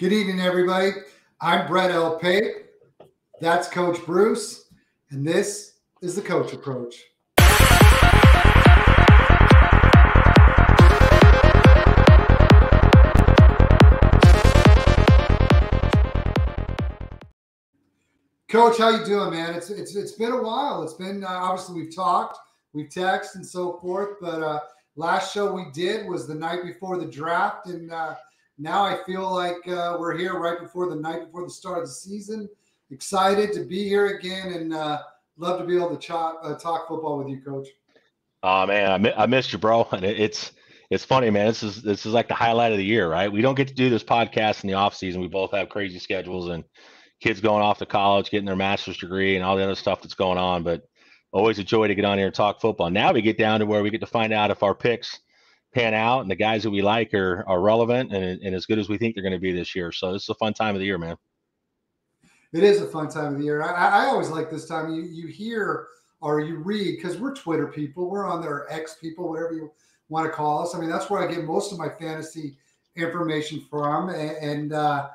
Good evening, everybody. I'm Brett L. Pape. That's Coach Bruce, and this is the Coach Approach. Coach, how you doing, man? It's it's it's been a while. It's been uh, obviously we've talked, we've texted, and so forth. But uh, last show we did was the night before the draft, and uh, now I feel like uh, we're here right before the night before the start of the season. Excited to be here again, and uh, love to be able to uh, talk football with you, Coach. Oh man, I, I missed you, bro. And it, it's it's funny, man. This is this is like the highlight of the year, right? We don't get to do this podcast in the off season. We both have crazy schedules and kids going off to college, getting their master's degree, and all the other stuff that's going on. But always a joy to get on here and talk football. Now we get down to where we get to find out if our picks pan out and the guys that we like are are relevant and, and as good as we think they're going to be this year. So this is a fun time of the year, man. It is a fun time of the year. I, I always like this time. You you hear or you read because we're Twitter people. We're on there, X people, whatever you want to call us. I mean, that's where I get most of my fantasy information from. And, and uh,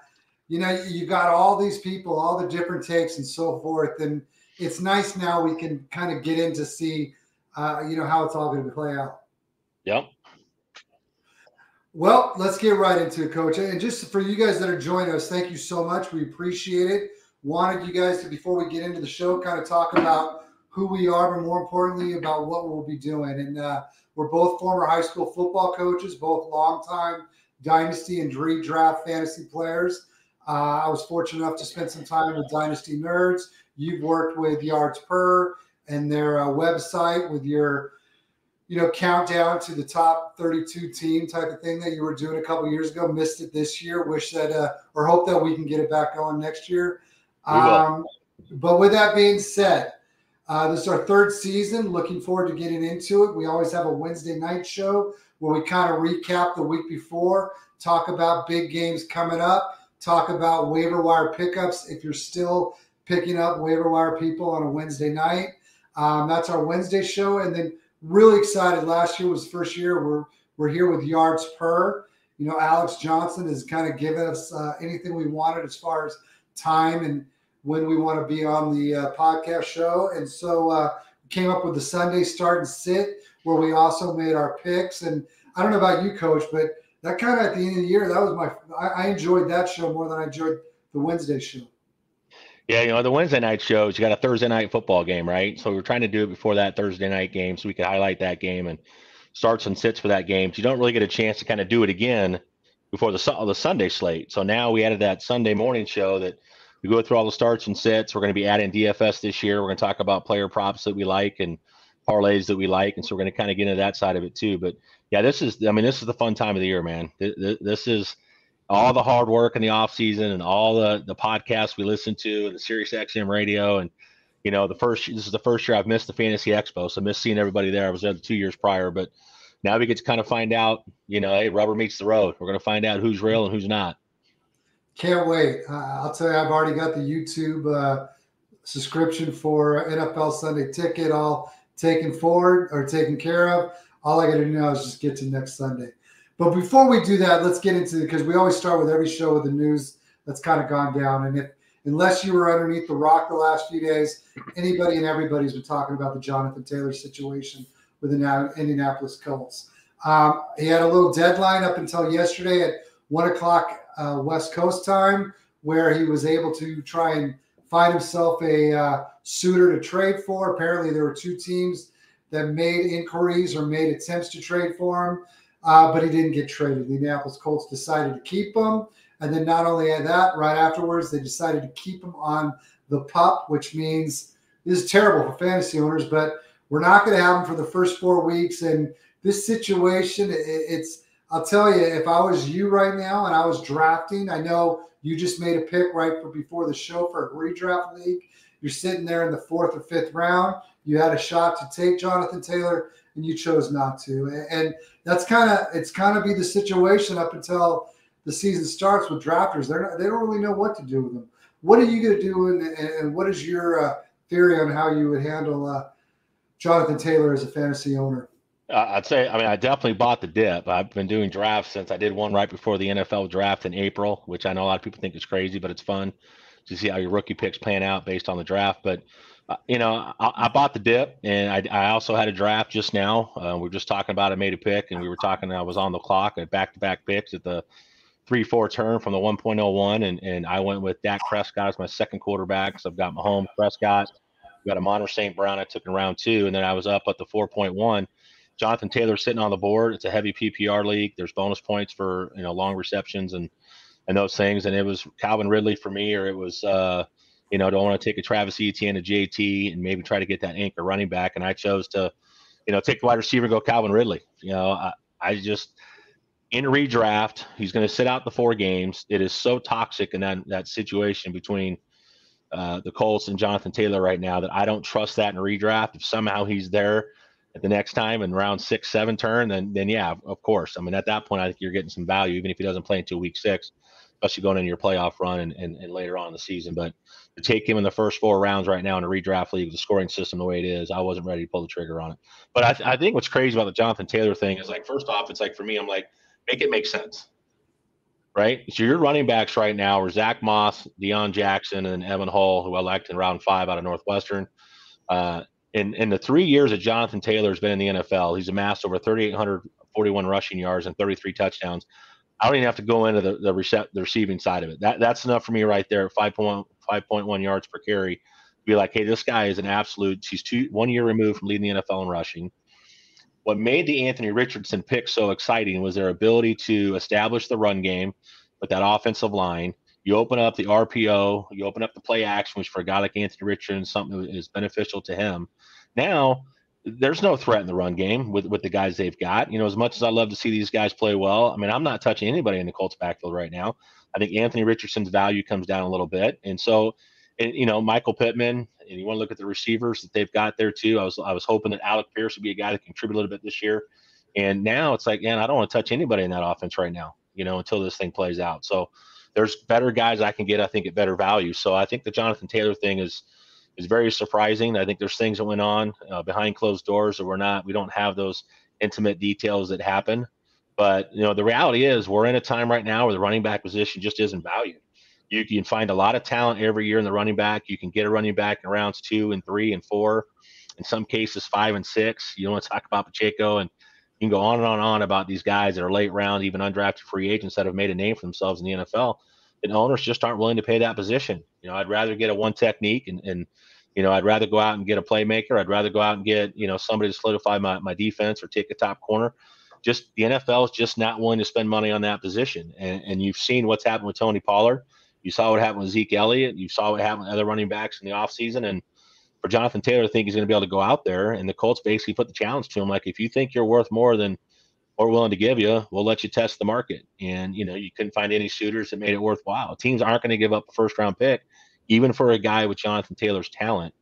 you know, you got all these people, all the different takes and so forth. And it's nice now we can kind of get in to see, uh, you know, how it's all going to play out. Yep. Well, let's get right into it, Coach. And just for you guys that are joining us, thank you so much. We appreciate it. Wanted you guys to, before we get into the show, kind of talk about who we are, but more importantly, about what we'll be doing. And uh, we're both former high school football coaches, both longtime dynasty and Draft fantasy players. Uh, I was fortunate enough to spend some time with Dynasty Nerds. You've worked with Yards Per and their uh, website with your you know, countdown to the top 32 team type of thing that you were doing a couple years ago. Missed it this year. Wish that, uh, or hope that we can get it back going next year. Um, but with that being said, uh, this is our third season. Looking forward to getting into it. We always have a Wednesday night show where we kind of recap the week before, talk about big games coming up, talk about waiver wire pickups if you're still picking up waiver wire people on a Wednesday night. Um, that's our Wednesday show. And then really excited. Last year was the first year we're we're here with yards per. You know, Alex Johnson has kind of given us uh, anything we wanted as far as time and when we want to be on the uh, podcast show. And so uh, came up with the Sunday start and sit where we also made our picks. And I don't know about you, Coach, but that kind of at the end of the year, that was my I, I enjoyed that show more than I enjoyed the Wednesday show. Yeah, you know, the Wednesday night shows, you got a Thursday night football game, right? So we are trying to do it before that Thursday night game so we could highlight that game and starts and sits for that game. So you don't really get a chance to kind of do it again before the, the Sunday slate. So now we added that Sunday morning show that we go through all the starts and sits. We're going to be adding DFS this year. We're going to talk about player props that we like and parlays that we like. And so we're going to kind of get into that side of it too. But yeah, this is, I mean, this is the fun time of the year, man. This is, all the hard work in the off season and all the the podcasts we listen to and the Sirius XM radio and you know the first this is the first year I've missed the Fantasy Expo, so I missed seeing everybody there. I was there the two years prior, but now we get to kind of find out, you know, hey, rubber meets the road. We're going to find out who's real and who's not. Can't wait. Uh, I'll tell you, I've already got the YouTube uh, subscription for NFL Sunday Ticket all taken forward or taken care of. All I got to do now is just get to next Sunday. But before we do that, let's get into because we always start with every show with the news that's kind of gone down. And if unless you were underneath the rock the last few days, anybody and everybody's been talking about the Jonathan Taylor situation with the Indianapolis Colts. Um, he had a little deadline up until yesterday at one o'clock uh, West Coast time, where he was able to try and find himself a uh, suitor to trade for. Apparently, there were two teams that made inquiries or made attempts to trade for him uh, but he didn't get traded. The Indianapolis Colts decided to keep him. And then not only that, right afterwards, they decided to keep him on the pup, which means this is terrible for fantasy owners, but we're not going to have him for the first four weeks. And this situation, it's, I'll tell you, if I was you right now and I was drafting, I know you just made a pick right before the show for a redraft league. You're sitting there in the fourth or fifth round. You had a shot to take Jonathan Taylor and you chose not to. And that's kind of it's kind of be the situation up until the season starts with drafters. They're not, they don't really know what to do with them. What are you going to do, and, and, what is your uh, theory on how you would handle uh, Jonathan Taylor as a fantasy owner? Uh, I'd say, I mean, I definitely bought the dip. I've been doing drafts since I did one right before the NFL draft in April, which I know a lot of people think is crazy, but it's fun to see how your rookie picks pan out based on the draft. But uh, you know, I, I, bought the dip, and I, I, also had a draft just now. Uh, we are just talking about. I made a pick, and we were talking. I was on the clock at back-to-back picks at the three-four turn from the 1.01, and and I went with Dak Prescott as my second quarterback. So I've got Mahomes, Prescott, got Amon-Ra St. Brown. I took in round two, and then I was up at the 4.1. Jonathan Taylor sitting on the board. It's a heavy PPR league. There's bonus points for you know long receptions and and those things. And it was Calvin Ridley for me, or it was uh, you know, don't want to take a Travis Etienne, a JT, and maybe try to get that anchor running back. And I chose to, you know, take the wide receiver and go Calvin Ridley. You know, I, I just in redraft, he's going to sit out the four games. It is so toxic in that that situation between uh, the Colts and Jonathan Taylor right now that I don't trust that in redraft. If somehow he's there at the next time in round six, seven turn, then then yeah, of course. I mean, at that point, I think you're getting some value, even if he doesn't play until week six especially going into your playoff run and, and, and, later on in the season. But to take him in the first four rounds right now in a redraft league, the scoring system the way it is, I wasn't ready to pull the trigger on it. But I, th- I think what's crazy about the Jonathan Taylor thing is like, first off, it's like for me, I'm like, make it make sense. Right. So your running backs right now are Zach Moss, Deon Jackson, and Evan Hull, who I liked in round five out of Northwestern. Uh, in, in the three years that Jonathan Taylor's been in the NFL, he's amassed over 3,841 rushing yards and 33 touchdowns. I don't even have to go into the the, recept, the receiving side of it. That that's enough for me right there. 5.1 yards per carry. Be like, hey, this guy is an absolute. He's two one year removed from leading the NFL in rushing. What made the Anthony Richardson pick so exciting was their ability to establish the run game with that offensive line. You open up the RPO, you open up the play action, which for a guy like Anthony Richardson, something that is beneficial to him. Now there's no threat in the run game with with the guys they've got. You know, as much as I love to see these guys play well, I mean, I'm not touching anybody in the Colts backfield right now. I think Anthony Richardson's value comes down a little bit, and so, and, you know, Michael Pittman, and you want to look at the receivers that they've got there too. I was I was hoping that Alec Pierce would be a guy that contribute a little bit this year, and now it's like, man, I don't want to touch anybody in that offense right now. You know, until this thing plays out. So there's better guys I can get, I think, at better value. So I think the Jonathan Taylor thing is is very surprising. I think there's things that went on uh, behind closed doors that we're not, we don't have those intimate details that happen. But you know, the reality is we're in a time right now where the running back position just isn't valued. You can find a lot of talent every year in the running back. You can get a running back in rounds two and three and four, in some cases five and six. You don't want to talk about Pacheco and you can go on and on and on about these guys that are late round, even undrafted free agents that have made a name for themselves in the NFL. And owners just aren't willing to pay that position. You know, I'd rather get a one technique and, and you know, I'd rather go out and get a playmaker. I'd rather go out and get, you know, somebody to solidify my, my defense or take a top corner. Just the NFL is just not willing to spend money on that position. And, and you've seen what's happened with Tony Pollard. You saw what happened with Zeke Elliott. You saw what happened with other running backs in the offseason. And for Jonathan Taylor to think he's going to be able to go out there, and the Colts basically put the challenge to him like, if you think you're worth more than we're willing to give you, we'll let you test the market. And, you know, you couldn't find any suitors that made it worthwhile. Teams aren't going to give up a first round pick even for a guy with Jonathan Taylor's talent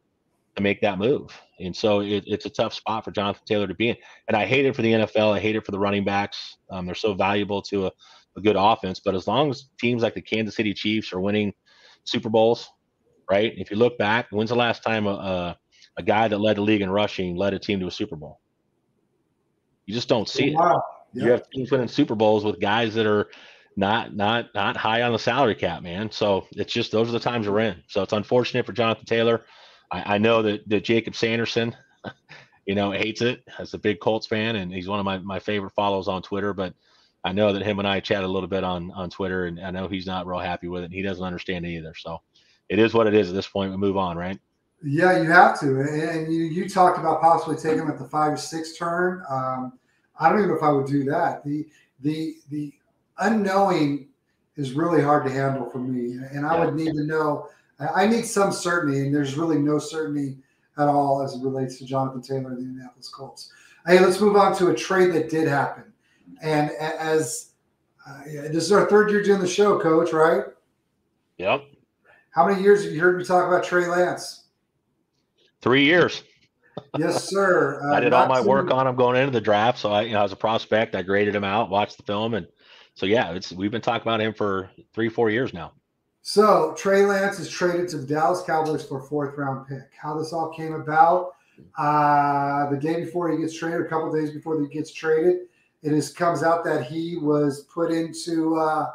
to make that move. And so it, it's a tough spot for Jonathan Taylor to be in. And I hate it for the NFL. I hate it for the running backs. Um, they're so valuable to a, a, good offense. But as long as teams like the Kansas City Chiefs are winning Super Bowls, right? If you look back, when's the last time a, a, a guy that led the league in rushing led a team to a Super Bowl? You just don't see wow. it. You have teams winning Super Bowls with guys that are not not not high on the salary cap, man. So it's just those are the times we're in. So it's unfortunate for Jonathan Taylor. I, I know that, that Jacob Sanderson, you know, hates it as a big Colts fan, and he's one of my, my favorite follows on Twitter. But I know that him and I chat a little bit on on Twitter, and I know he's not real happy with it. And he doesn't understand it either. So it is what it is at this point. We move on, right? Yeah, you have to. And you you talked about possibly taking him at the five or six turn. Um, I don't even know if I would do that. The the the unknowing is really hard to handle for me, and I yeah. would need to know. I need some certainty, and there's really no certainty at all as it relates to Jonathan Taylor and the Indianapolis Colts. Hey, let's move on to a trade that did happen. And as uh, this is our third year doing the show, Coach, right? Yep. How many years have you heard me talk about Trey Lance? Three years. Yes, sir. Uh, I did all my work on him going into the draft. So I, you know, as a prospect, I graded him out, watched the film, and so yeah, it's we've been talking about him for three, four years now. So Trey Lance is traded to the Dallas Cowboys for a fourth round pick. How this all came about, Uh, the day before he gets traded, a couple days before he gets traded, it is comes out that he was put into uh,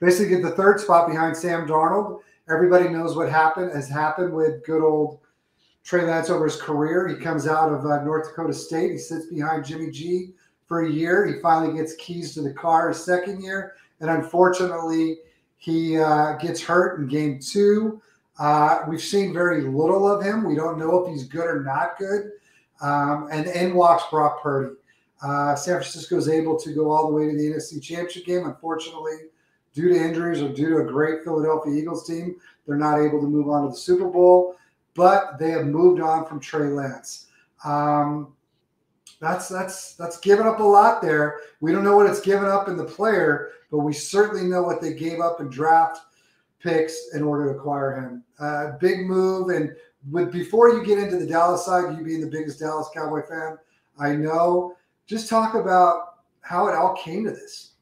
basically the third spot behind Sam Darnold. Everybody knows what happened has happened with good old Trey Lance over his career. He comes out of uh, North Dakota State. He sits behind Jimmy G for a year. He finally gets keys to the car his second year, and unfortunately, he uh, gets hurt in game two. Uh, we've seen very little of him. We don't know if he's good or not good. Um, and in walks Brock Purdy. Uh, San Francisco is able to go all the way to the NFC Championship game. Unfortunately, due to injuries or due to a great Philadelphia Eagles team, they're not able to move on to the Super Bowl. But they have moved on from Trey Lance. Um, that's that's that's given up a lot there. We don't know what it's given up in the player, but we certainly know what they gave up in draft picks in order to acquire him. Uh, big move. And with before you get into the Dallas side, you being the biggest Dallas Cowboy fan, I know. Just talk about how it all came to this.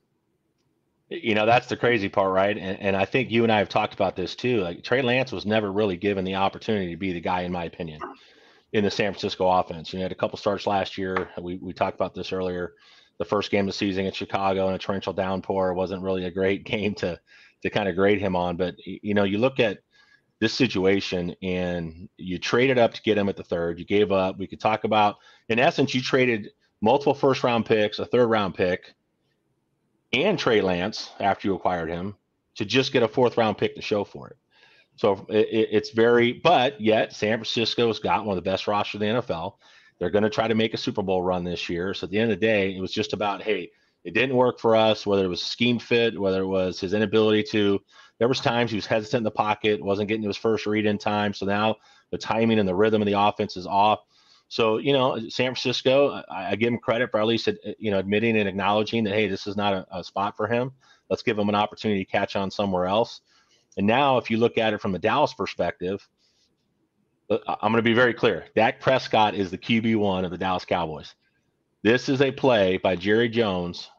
You know, that's the crazy part, right? And, and I think you and I have talked about this too. Like Trey Lance was never really given the opportunity to be the guy, in my opinion, in the San Francisco offense. You know, had a couple starts last year. We we talked about this earlier. The first game of the season in Chicago in a torrential downpour wasn't really a great game to to kind of grade him on. But you know, you look at this situation and you traded up to get him at the third. You gave up. We could talk about, in essence, you traded multiple first round picks, a third round pick, and Trey Lance after you acquired him to just get a fourth round pick to show for it. So it, it's very, but yet San Francisco's got one of the best rosters in the NFL. They're going to try to make a Super Bowl run this year. So at the end of the day, it was just about, hey, it didn't work for us, whether it was scheme fit, whether it was his inability to. There was times he was hesitant in the pocket, wasn't getting to his first read in time. So now the timing and the rhythm of the offense is off. So you know, San Francisco, I, I give him credit for at least you know admitting and acknowledging that hey, this is not a, a spot for him. Let's give him an opportunity to catch on somewhere else. And now, if you look at it from a Dallas perspective, uh, I'm going to be very clear. Dak Prescott is the QB one of the Dallas Cowboys. This is a play by Jerry Jones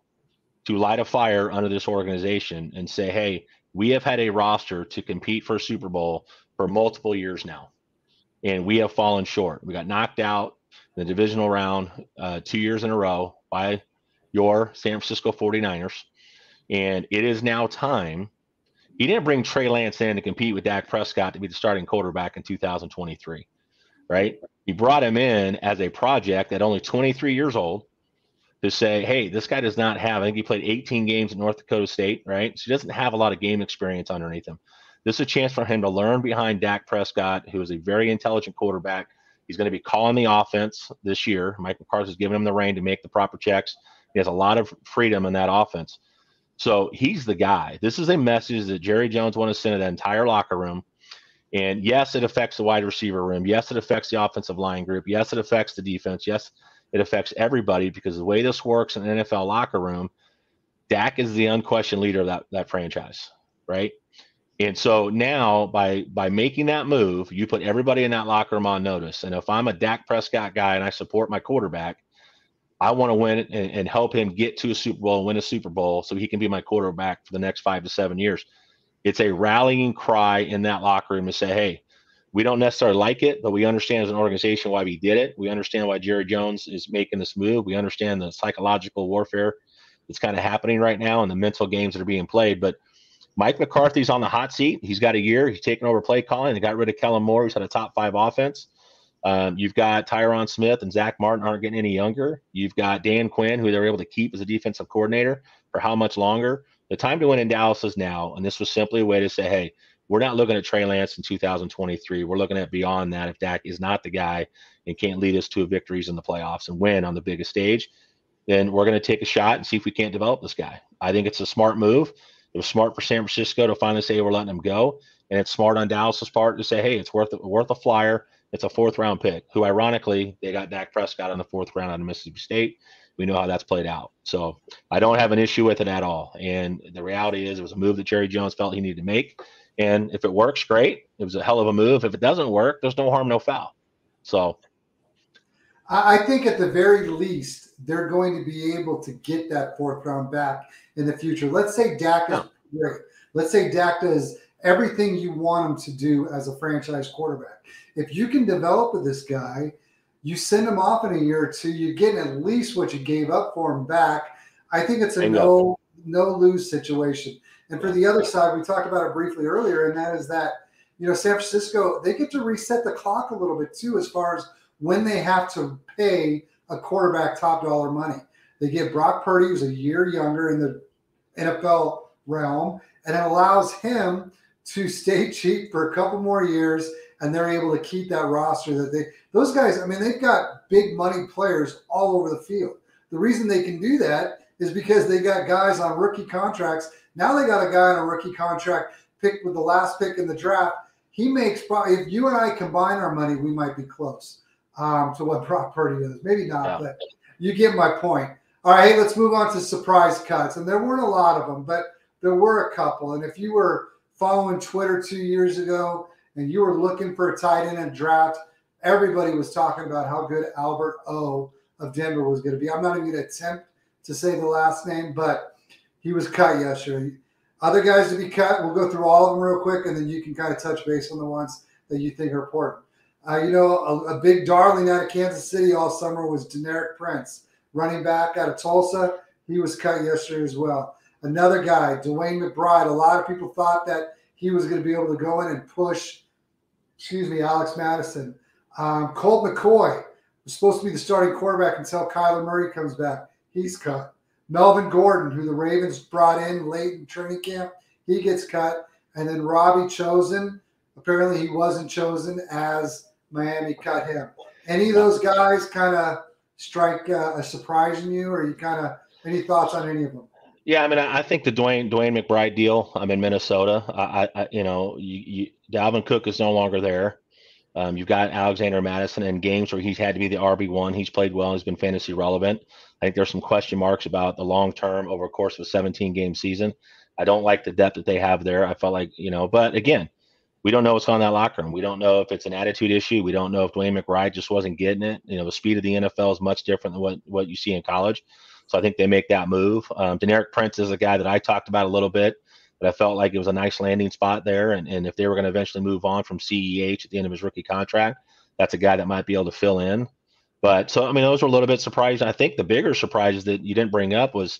to light a fire under this organization and say, hey, we have had a roster to compete for a Super Bowl for multiple years now, and we have fallen short. We got knocked out in the divisional round uh, two years in a row by your San Francisco 49ers. And it is now time. He didn't bring Trey Lance in to compete with Dak Prescott to be the starting quarterback in 2023, right? He brought him in as a project at only 23 years old to say, hey, this guy does not have, I think he played 18 games at North Dakota State, right? So he doesn't have a lot of game experience underneath him. This is a chance for him to learn behind Dak Prescott, who is a very intelligent quarterback. He's going to be calling the offense this year. Mike McCarthy has given him the reign to make the proper checks. He has a lot of freedom in that offense. So he's the guy. This is a message that Jerry Jones wants to send to the entire locker room. And yes, it affects the wide receiver room. Yes, it affects the offensive line group. Yes, it affects the defense. Yes, it affects everybody because the way this works in NFL locker room, Dak is the unquestioned leader of that, that franchise, right? And so now by by making that move, you put everybody in that locker room on notice. And if I'm a Dak Prescott guy and I support my quarterback, I want to win and, and help him get to a Super Bowl and win a Super Bowl so he can be my quarterback for the next five to seven years. It's a rallying cry in that locker room to say, hey, we don't necessarily like it, but we understand as an organization why we did it. We understand why Jerry Jones is making this move. We understand the psychological warfare that's kind of happening right now and the mental games that are being played. But Mike McCarthy's on the hot seat. He's got a year. He's taken over play calling. They got rid of Kellen Moore. He's had a top five offense. Um, you've got Tyron Smith and Zach Martin aren't getting any younger. You've got Dan Quinn, who they're able to keep as a defensive coordinator for how much longer. The time to win in Dallas is now. And this was simply a way to say, hey, we're not looking at Trey Lance in 2023. We're looking at beyond that. If Dak is not the guy and can't lead us to victories in the playoffs and win on the biggest stage, then we're going to take a shot and see if we can't develop this guy. I think it's a smart move. It was smart for San Francisco to finally say we're letting him go, and it's smart on Dallas's part to say, hey, it's worth worth a flyer. It's a fourth round pick. Who, ironically, they got Dak Prescott in the fourth round out of Mississippi State. We know how that's played out. So I don't have an issue with it at all. And the reality is, it was a move that Jerry Jones felt he needed to make. And if it works, great. It was a hell of a move. If it doesn't work, there's no harm, no foul. So I think at the very least, they're going to be able to get that fourth round back in the future. Let's say Dak is great. Let's say Dak does everything you want him to do as a franchise quarterback. If you can develop with this guy, You send him off in a year or two, you get getting at least what you gave up for him back. I think it's a no no lose situation. And for the other side, we talked about it briefly earlier, and that is that you know San Francisco they get to reset the clock a little bit too as far as when they have to pay a quarterback top dollar money. They get Brock Purdy, who's a year younger in the NFL realm, and it allows him to stay cheap for a couple more years, and they're able to keep that roster that they those guys. I mean, they've got big money players all over the field. The reason they can do that is because they got guys on rookie contracts. Now they got a guy on a rookie contract picked with the last pick in the draft. He makes probably if you and I combine our money, we might be close um, to what Brock Purdy does. Maybe not, yeah. but you get my point. All right, let's move on to surprise cuts. And there weren't a lot of them, but there were a couple. And if you were following Twitter two years ago and you were looking for a tight end and draft, everybody was talking about how good Albert O of Denver was going to be. I'm not even going to attempt to say the last name, but he was cut yesterday. Other guys to be cut, we'll go through all of them real quick, and then you can kind of touch base on the ones that you think are important. Uh, you know, a, a, big darling out of Kansas City all summer was Deneric Prince, running back out of Tulsa. He was cut yesterday as well. Another guy, DeWayne McBride. A lot of people thought that he was going to be able to go in and push, excuse me, Alex Mattison. Um, Colt McCoy was supposed to be the starting quarterback until Kyler Murray comes back. He's cut. Melvin Gordon, who the Ravens brought in late in training camp, he gets cut. And then Robbie Chosen, apparently he wasn't chosen as Miami cut him. Any of those guys kind of strike uh, a surprise in you, or you kind of any thoughts on any of them? Yeah, I mean, I think the DeWayne DeWayne McBride deal. I'm in Minnesota. I, I you know, you, you, Dalvin Cook is no longer there. Um, you've got Alexander Mattison in games where he's had to be the RB one. He's played well. He's been fantasy relevant. I think there's some question marks about the long term over a course of a 17 game season. I don't like the depth that they have there. I felt like you know, but again, we don't know what's on that locker room. We don't know if it's an attitude issue. We don't know if DeWayne McBride just wasn't getting it. You know, the speed of the NFL is much different than what what you see in college. So I think they make that move. Um, Deneric Prince is a guy that I talked about a little bit, but I felt like it was a nice landing spot there. And, and if they were going to eventually move on from CEH at the end of his rookie contract, that's a guy that might be able to fill in. But so I mean, those were a little bit surprising. I think the bigger surprises that you didn't bring up was,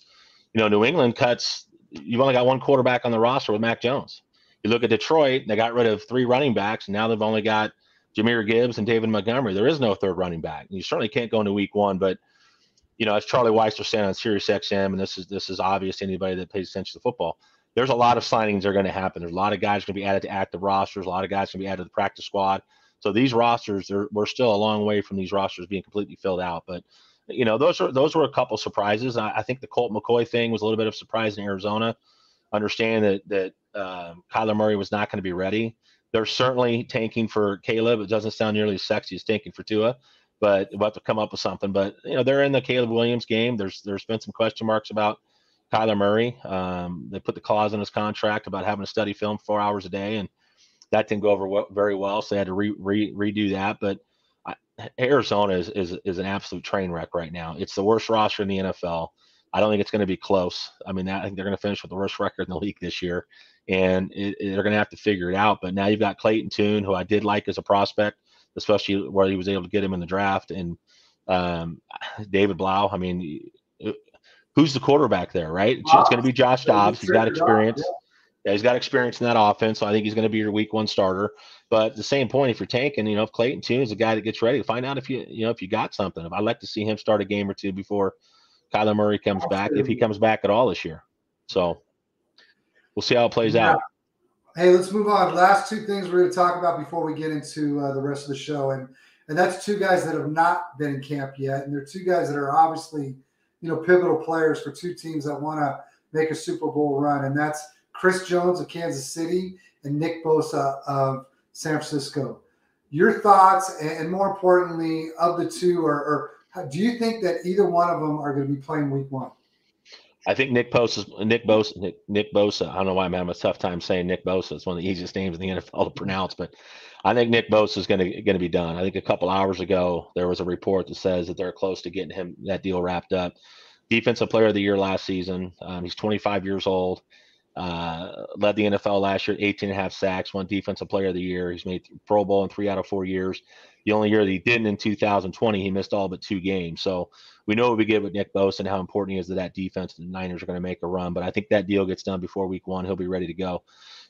you know, New England cuts. You've only got one quarterback on the roster with Mac Jones. You look at Detroit, they got rid of three running backs, and now they've only got Jahmyr Gibbs and David Montgomery. There is no third running back. You certainly can't go into week one, but you know, as Charlie Weis was saying on Sirius XM, and this is this is obvious to anybody that pays attention to football. There's a lot of signings that are going to happen. There's a lot of guys going to be added to active rosters. A lot of guys going to be added to the practice squad. So these rosters, we're still a long way from these rosters being completely filled out. But you know, those are those were a couple surprises. I, I think the Colt McCoy thing was a little bit of surprise in Arizona. Understand that that um, Kyler Murray was not going to be ready. They're certainly tanking for Caleb. It doesn't sound nearly as sexy as tanking for Tua, but we'll have to come up with something. But you know, they're in the Caleb Williams game. There's there's been some question marks about Kyler Murray. Um, they put the clause in his contract about having to study film four hours a day, and that didn't go over very well. So they had to re, re, redo that. But I, Arizona is, is is an absolute train wreck right now. It's the worst roster in the NFL. I don't think it's going to be close. I mean, I think they're going to finish with the worst record in the league this year and it, it, they're going to have to figure it out. But now you've got Clayton Tune, who I did like as a prospect, especially where he was able to get him in the draft, and um, David Blough, I mean, who's the quarterback there, right? It's, it's going to be Josh Dobbs. He's got experience. Yeah, he's got experience in that offense, so I think he's going to be your week one starter. But at the same point, if you're tanking, you know, if Clayton Tune is a guy that gets ready, to find out if you, you know, if you got something. I'd like to see him start a game or two before Kyler Murray comes back, if he comes back at all this year. So we'll see how it plays yeah. out. Hey, let's move on. Last two things we're going to talk about before we get into uh, the rest of the show, and and that's two guys that have not been in camp yet, and they're two guys that are obviously, you know, pivotal players for two teams that want to make a Super Bowl run, and that's Chris Jones of Kansas City and Nick Bosa of San Francisco. Your thoughts, and more importantly, of the two, or, or do you think that either one of them are going to be playing Week One? I think Nick Bosa, Nick Bosa, Nick, Nick Bosa. I don't know why I'm having a tough time saying Nick Bosa. It's one of the easiest names in the NFL to pronounce, but I think Nick Bosa is going to going to be done. I think a couple hours ago there was a report that says that they're close to getting him that deal wrapped up. Defensive Player of the Year last season. Um, he's 25 years old. Uh, led the NFL last year, 18 and a half sacks, one defensive player of the year. He's made Pro Bowl in three out of four years. The only year that he didn't in 2020, he missed all but two games. So we know what we get with Nick Bosa and how important he is to that defense. The Niners are going to make a run, but I think that deal gets done before week one. He'll be ready to go.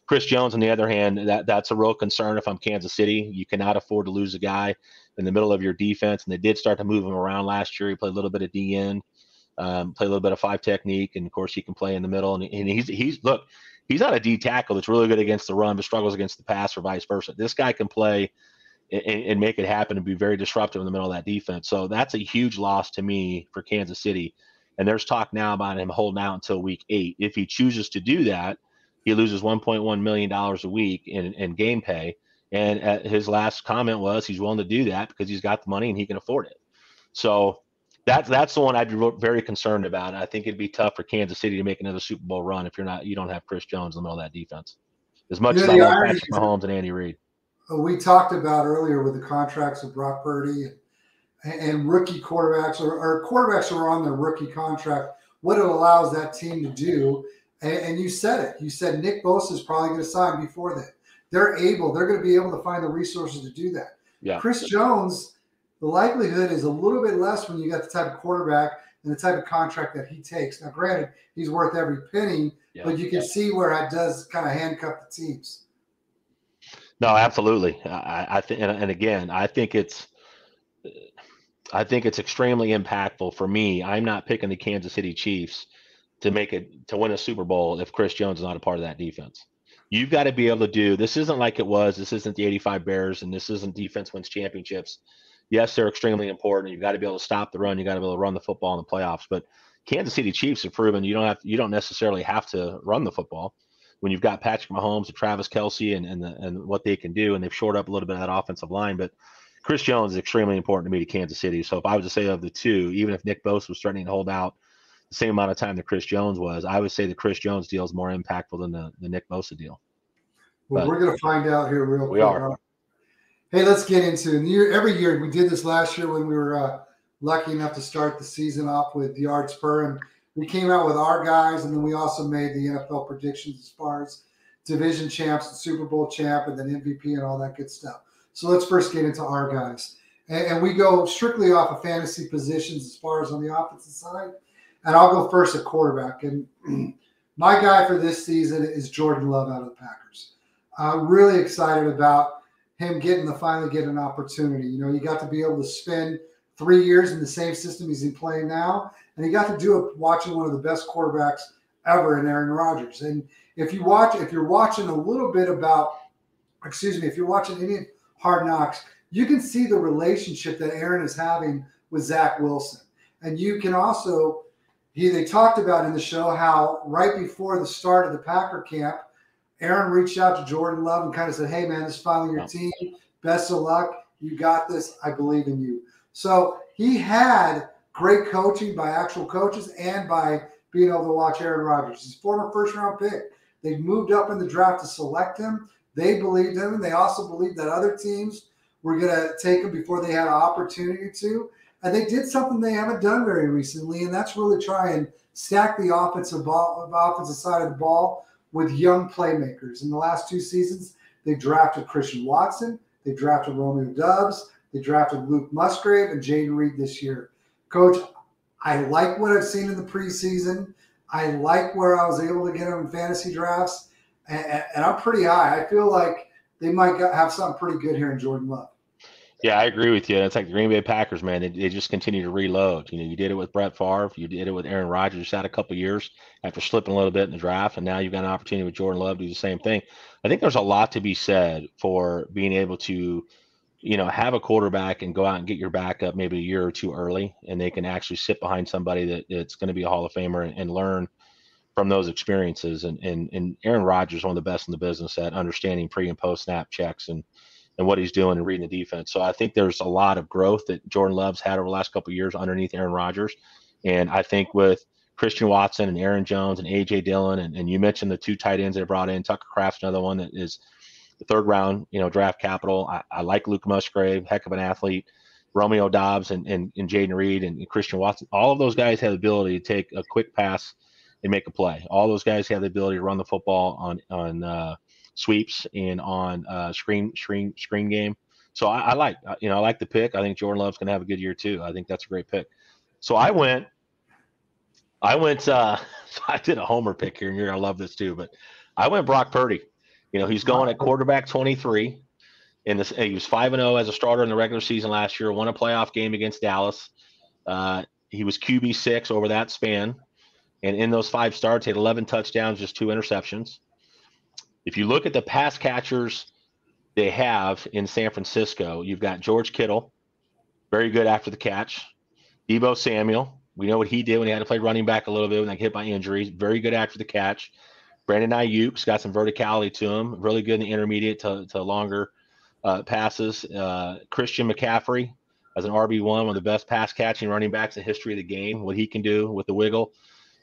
Chris Jones, on the other hand, that that's a real concern if I'm Kansas City. You cannot afford to lose a guy in the middle of your defense, and they did start to move him around last year. He played a little bit of DN, um, play a little bit of five technique, and of course he can play in the middle. And, and he's he's look, he's not a D tackle that's really good against the run, but struggles against the pass or vice versa. This guy can play and, and, make it happen and be very disruptive in the middle of that defense. So that's a huge loss to me for Kansas City. And there's talk now about him holding out until week eight. If he chooses to do that, he loses 1.1 million dollars a week in, in game pay. And uh, his last comment was he's willing to do that because he's got the money and he can afford it. So that's that's the one I'd be very concerned about. I think it'd be tough for Kansas City to make another Super Bowl run if you're not you don't have Chris Jones in the middle of that defense. As much as I love Patrick Mahomes and Andy Reid. We talked about earlier with the contracts of Brock Purdy and, and rookie quarterbacks or, or, quarterbacks who are on their rookie contract, what it allows that team to do. And, and you said it. You said Nick Bosa is probably going to sign before that. They're able. They're going to be able to find the resources to do that. Yeah. Chris Jones the likelihood is a little bit less when you got the type of quarterback and the type of contract that he takes. Now, granted, he's worth every penny, yeah. but you can yeah. see where it does kind of handcuff the teams. No, absolutely. I, I think, and, and again, I think it's, I think it's extremely impactful for me. I'm not picking the Kansas City Chiefs to make it to win a Super Bowl if Chris Jones is not a part of that defense. You've got to be able to do. This isn't like it was. This isn't the '85 Bears, and this isn't defense wins championships yes, they're extremely important. You've got to be able to stop the run. You got to be able to run the football in the playoffs. But Kansas City Chiefs have proven you don't have you don't necessarily have to run the football when you've got Patrick Mahomes and Travis Kelce and and, the, and what they can do, and they've shored up a little bit of that offensive line. But Chris Jones is extremely important to me to Kansas City. So if I was to say of the two, even if Nick Bosa was threatening to hold out the same amount of time that Chris Jones was, I would say the Chris Jones deal is more impactful than the, the Nick Bosa deal. Well, but we're going to find out here real we quick. Are. Hey, let's get into year, every year. We did this last year when we were uh, lucky enough to start the season off with the Yards Per, and we came out with our guys, and then we also made the NFL predictions as far as division champs and Super Bowl champ, and then MVP and all that good stuff. So let's first get into our guys, and, and we go strictly off of fantasy positions as far as on the offensive side. And I'll go first at quarterback, and my guy for this season is Jordan Love out of the Packers. I'm really excited about him getting to finally get an opportunity. You know, you got to be able to spend three years in the same system he's in playing now, and he got to do it watching one of the best quarterbacks ever in Aaron Rodgers. And if you watch, if you're watching a little bit about, excuse me, if you're watching any Hard Knocks, you can see the relationship that Aaron is having with Zach Wilson, and you can also. He, they talked about in the show how right before the start of the Packer camp, Aaron reached out to Jordan Love and kind of said, Hey, man, this is finally your team. Best of luck. You got this. I believe in you. So he had great coaching by actual coaches and by being able to watch Aaron Rodgers. His former first round pick. They moved up in the draft to select him. They believed him, and they also believed that other teams were going to take him before they had an opportunity to. And they did something they haven't done very recently, and that's really try and stack the offensive ball, offensive side of the ball with young playmakers. In the last two seasons, they drafted Christian Watson, they drafted Romeo Doubs, they drafted Luke Musgrave and Jayden Reed this year. Coach, I like what I've seen in the preseason. I like where I was able to get them in fantasy drafts, and, and I'm pretty high. I feel like they might have something pretty good here in Jordan Love. Yeah, I agree with you. It's like the Green Bay Packers, man. They, they just continue to reload. You know, you did it with Brett Favre, you did it with Aaron Rodgers. Just had a couple years after slipping a little bit in the draft, and now you've got an opportunity with Jordan Love to do the same thing. I think there's a lot to be said for being able to, you know, have a quarterback and go out and get your backup maybe a year or two early, and they can actually sit behind somebody that it's going to be a Hall of Famer and, and learn from those experiences. And and and Aaron Rodgers one of the best in the business at understanding pre and post snap checks and and what he's doing and reading the defense. So I think there's a lot of growth that Jordan Love's had over the last couple years underneath Aaron Rodgers. And I think with Christian Watson and Aaron Jones and AJ Dillon, and, and you mentioned the two tight ends they brought in, Tucker Kraft's another one that is third round, you know, draft capital. I, I like Luke Musgrave, heck of an athlete. Romeo Doubs and, and, and Jayden Reed and, and Christian Watson, all of those guys have the ability to take a quick pass and make a play. All those guys have the ability to run the football on on uh, sweeps and on uh, screen screen screen game. So I, I like uh, you know I like the pick. I think Jordan Love's going to have a good year too. I think that's a great pick. So I went. I went. Uh, I did a homer pick here, and you're gonna love this too. But I went Brock Purdy. You know he's going at quarterback 23. In this, he was five and zero oh as a starter in the regular season last year. Won a playoff game against Dallas. Uh, he was QB six over that span, and in those five starts, he had 11 touchdowns, just two interceptions. If you look at the pass catchers they have in San Francisco, you've got George Kittle, very good after the catch. Deebo Samuel, we know what he did when he had to play running back a little bit when they hit by injuries. Very good after the catch. Brandon Aiyuk's got some verticality to him. Really good in the intermediate to, to longer uh, passes. Uh, Christian McCaffrey as an RB one, one of the best pass catching running backs in the history of the game. What he can do with the wiggle,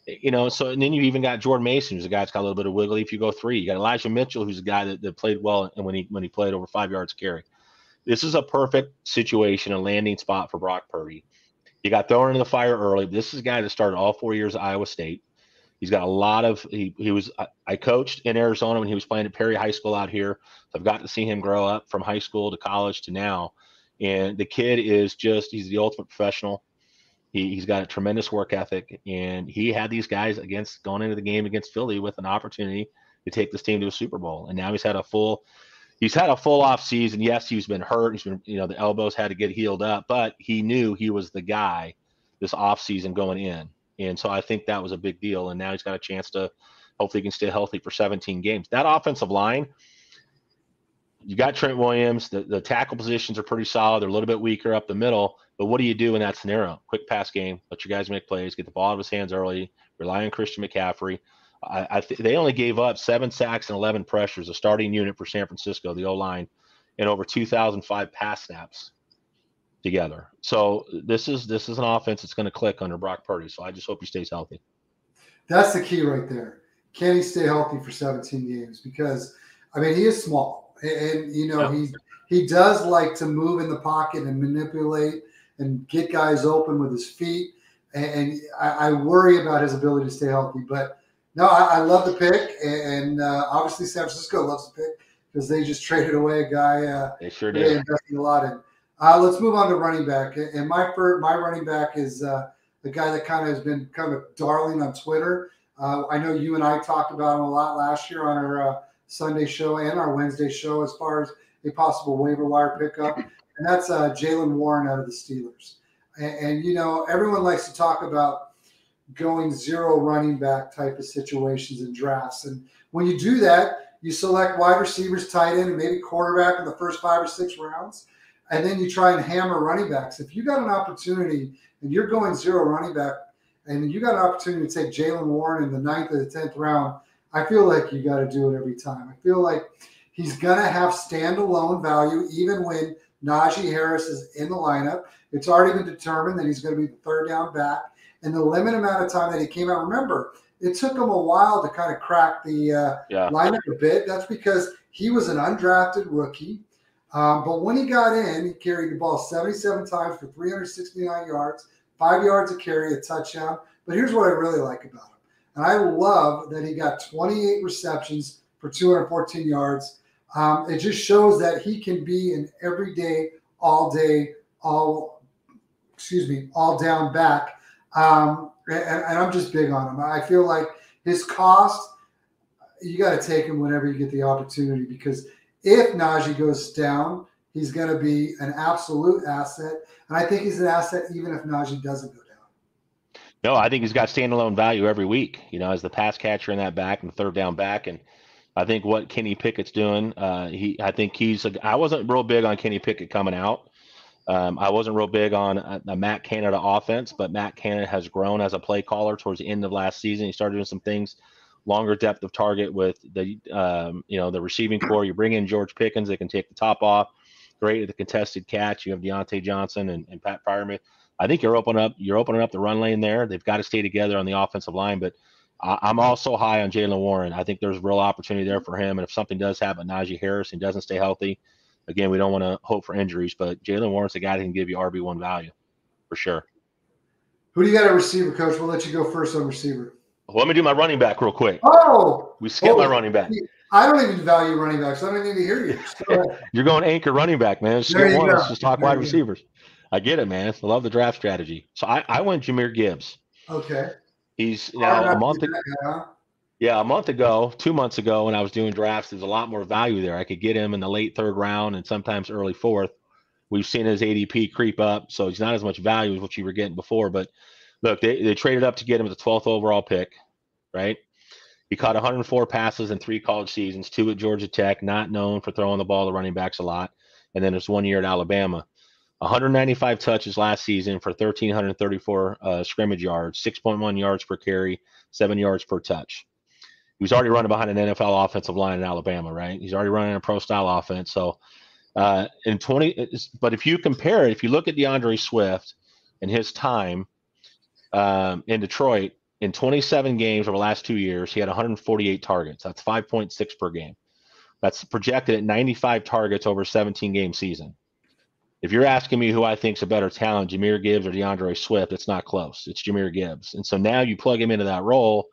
you know. So and then you even got Jordan Mason, who's a guy that's got a little bit of wiggle. If you go three, you got Elijah Mitchell, who's a guy that, that played well and when he when he played over five yards carry. This is a perfect situation, a landing spot for Brock Purdy. He got thrown into the fire early. This is a guy that started all four years at Iowa State. He's got a lot of he he was I coached in Arizona when he was playing at Perry High School out here. So I've got to see him grow up from high school to college to now. And the kid is just he's the ultimate professional. He, he's got a tremendous work ethic, and he had these guys against going into the game against Philly with an opportunity to take this team to a Super Bowl. And now he's had a full he's had a full off season. Yes, he's been hurt. He's been, you know, the elbows had to get healed up, but he knew he was the guy this off season going in. And so I think that was a big deal. And now he's got a chance to hopefully he can stay healthy for 17 games. That offensive line, you got Trent Williams. The, the tackle positions are pretty solid. They're a little bit weaker up the middle. But what do you do in that scenario? Quick pass game, let your guys make plays, get the ball out of his hands early, rely on Christian McCaffrey. I, I th- they only gave up seven sacks and 11 pressures, a starting unit for San Francisco, the O line, and over 2,005 pass snaps together. So this is this is an offense that's going to click under Brock Purdy. So I just hope he stays healthy. That's the key right there. Can he stay healthy for 17 games? Because I mean, he is small, and, and you know he he does like to move in the pocket and manipulate and get guys open with his feet. And, and I, I worry about his ability to stay healthy, but no, I, I love the pick, and uh, obviously San Francisco loves the pick because they just traded away a guy. Uh, they sure did. Investing a lot in. Uh, let's move on to running back, and my first, my running back is uh, guy that kind of has been kind of darling on Twitter. Uh, I know you and I talked about him a lot last year on our uh, Sunday show and our Wednesday show as far as a possible waiver wire pickup, and that's Jaylen Warren out of the Steelers. And, and you know, everyone likes to talk about going zero running back type of situations in drafts. And when you do that, you select wide receivers, tight end, and maybe quarterback in the first five or six rounds. And then you try and hammer running backs. If you got an opportunity and you're going zero running back and you got an opportunity to take Jaylen Warren in the ninth or the 10th round, I feel like you got to do it every time. I feel like he's going to have standalone value even when Najee Harris is in the lineup. It's already been determined that he's going to be the third down back And the limited amount of time that he came out. Remember, it took him a while to kind of crack the uh, yeah. lineup a bit. That's because he was an undrafted rookie. Um, but when he got in, he carried the ball 77 times for 369 yards, five yards a carry, a touchdown. But here's what I really like about him. And I love that he got 28 receptions for 214 yards. Um, it just shows that he can be an everyday, all day, all excuse me, all down back um, and, and, I'm just big on him. I feel like his cost, you got to take him whenever you get the opportunity because if Najee goes down, he's going to be an absolute asset. And I think he's an asset even if Najee doesn't go down. No, I think he's got standalone value every week, you know, as the pass catcher in that back and the third down back. And I think what Kenny Pickett's doing, uh, he, I think he's, a, I wasn't real big on Kenny Pickett coming out. Um, I wasn't real big on a, a, Matt Canada offense, but Matt Canada has grown as a play caller towards the end of last season. He started doing some things, longer depth of target with the um, you know the receiving corps. You bring in George Pickens, they can take the top off. Great at the contested catch. You have Diontae Johnson and, and Pat Freiermuth. I think you're opening up you're opening up the run lane there. They've got to stay together on the offensive line, but I, am also high on Jaylen Warren. I think there's real opportunity there for him. And if something does happen, Najee Harris and doesn't stay healthy, again, we don't want to hope for injuries, but Jaylen Warren's a guy that can give you RB one value for sure. Who do you got at receiver, coach? We'll let you go first on receiver. Let me do my running back real quick. Oh, we skipped oh, my running back. I don't even value running backs. I don't even need to hear you. So, You're going anchor running back, man. Just There you one. go. Let's just talk There wide you go. receivers. I get it, man. I love the draft strategy. So I, I went Jahmyr Gibbs. okay. He's now a month ago. huh? Yeah, a month ago, two months ago, when I was doing drafts, there's a lot more value there. I could get him in the late third round and sometimes early fourth. We've seen his ADP creep up, so he's not as much value as what you were getting before. But look, they, they traded up to get him as the 12th overall pick, right? He caught 104 passes in three college seasons, two at Georgia Tech, not known for throwing the ball to running backs a lot. And then there's one year at Alabama. 195 touches last season for 1,334 uh, scrimmage yards, 6.1 yards per carry, seven yards per touch he was already running behind an NFL offensive line in Alabama, right? He's already running a pro style offense. So, uh, in 20, but if you compare it, if you look at DeAndre Swift and his time um, in Detroit in 27 games over the last two years, he had 148 targets. That's 5.6 per game. That's projected at 95 targets over 17 game season. If you're asking me who I think is a better talent, Jahmyr Gibbs or DeAndre Swift, it's not close. It's Jahmyr Gibbs. And so now you plug him into that role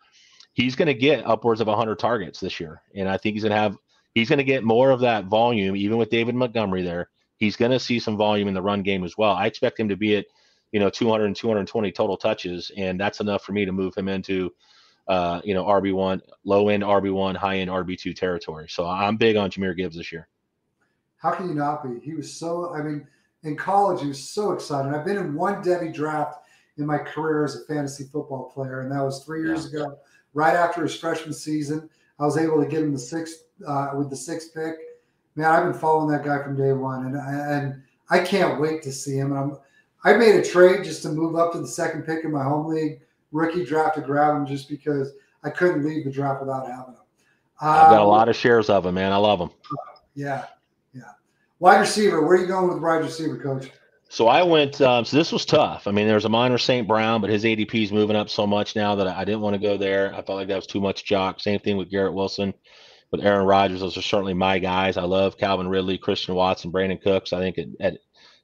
he's going to get upwards of 100 targets this year and i think he's going to have he's going to get more of that volume even with david montgomery there he's going to see some volume in the run game as well i expect him to be at you know 200 and 220 total touches and that's enough for me to move him into uh, you know rb1 low end rb1 high end rb2 territory so i'm big on jahmyr gibbs this year How can you not be? He was so, I mean, in college, he was so excited. I've been in one devy draft in my career as a fantasy football player, and that was three years ago, right after his freshman season. I was able to get him the sixth uh, with the sixth pick. Man, I've been following that guy from day one, and and I can't wait to see him. And I'm I made a trade just to move up to the second pick in my home league rookie draft to grab him, just because I couldn't leave the draft without having him. i've got a Um, lot of shares of him man i love him yeah, yeah. Wide receiver. Where are you going with wide receiver, coach? So I went. Um, so this was tough. I mean, there's Amon-Ra St. Brown, but his ADP is moving up so much now that I didn't want to go there. I felt like that was too much jock. Same thing with Garrett Wilson, with Aaron Rodgers. Those are certainly my guys. I love Calvin Ridley, Christian Watson, Brandin Cooks. I think it, at,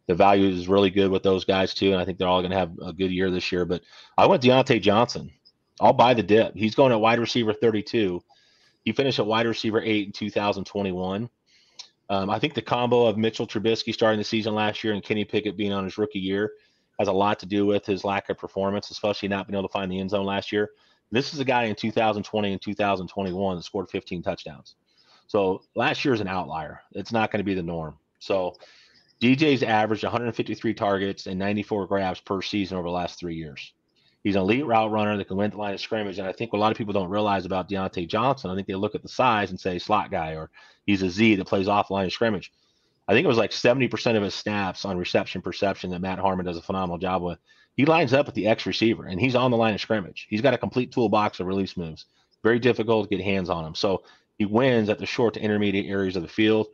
the value is really good with those guys too, and I think they're all going to have a good year this year. But I went Diontae Johnson. I'll buy the dip. He's going at wide receiver 32. He finished at wide receiver eight in 2021. Um, I think the combo of Mitchell Trubisky starting the season last year and Kenny Pickett being on his rookie year has a lot to do with his lack of performance, especially not being able to find the end zone last year. This is a guy in 2020 and 2021 that scored 15 touchdowns. So last year is an outlier. It's not going to be the norm. So DJ's averaged 153 targets and 94 grabs per season over the last three years. He's an elite route runner that can win the line of scrimmage. And I think a lot of people don't realize about Diontae Johnson, I think they look at the size and say slot guy or he's a Z that plays off line of scrimmage. I think it was like 70% of his snaps on reception perception that Matt Harmon does a phenomenal job with. He lines up with the X receiver and he's on the line of scrimmage. He's got a complete toolbox of release moves. Very difficult to get hands on him. So he wins at the short to intermediate areas of the field.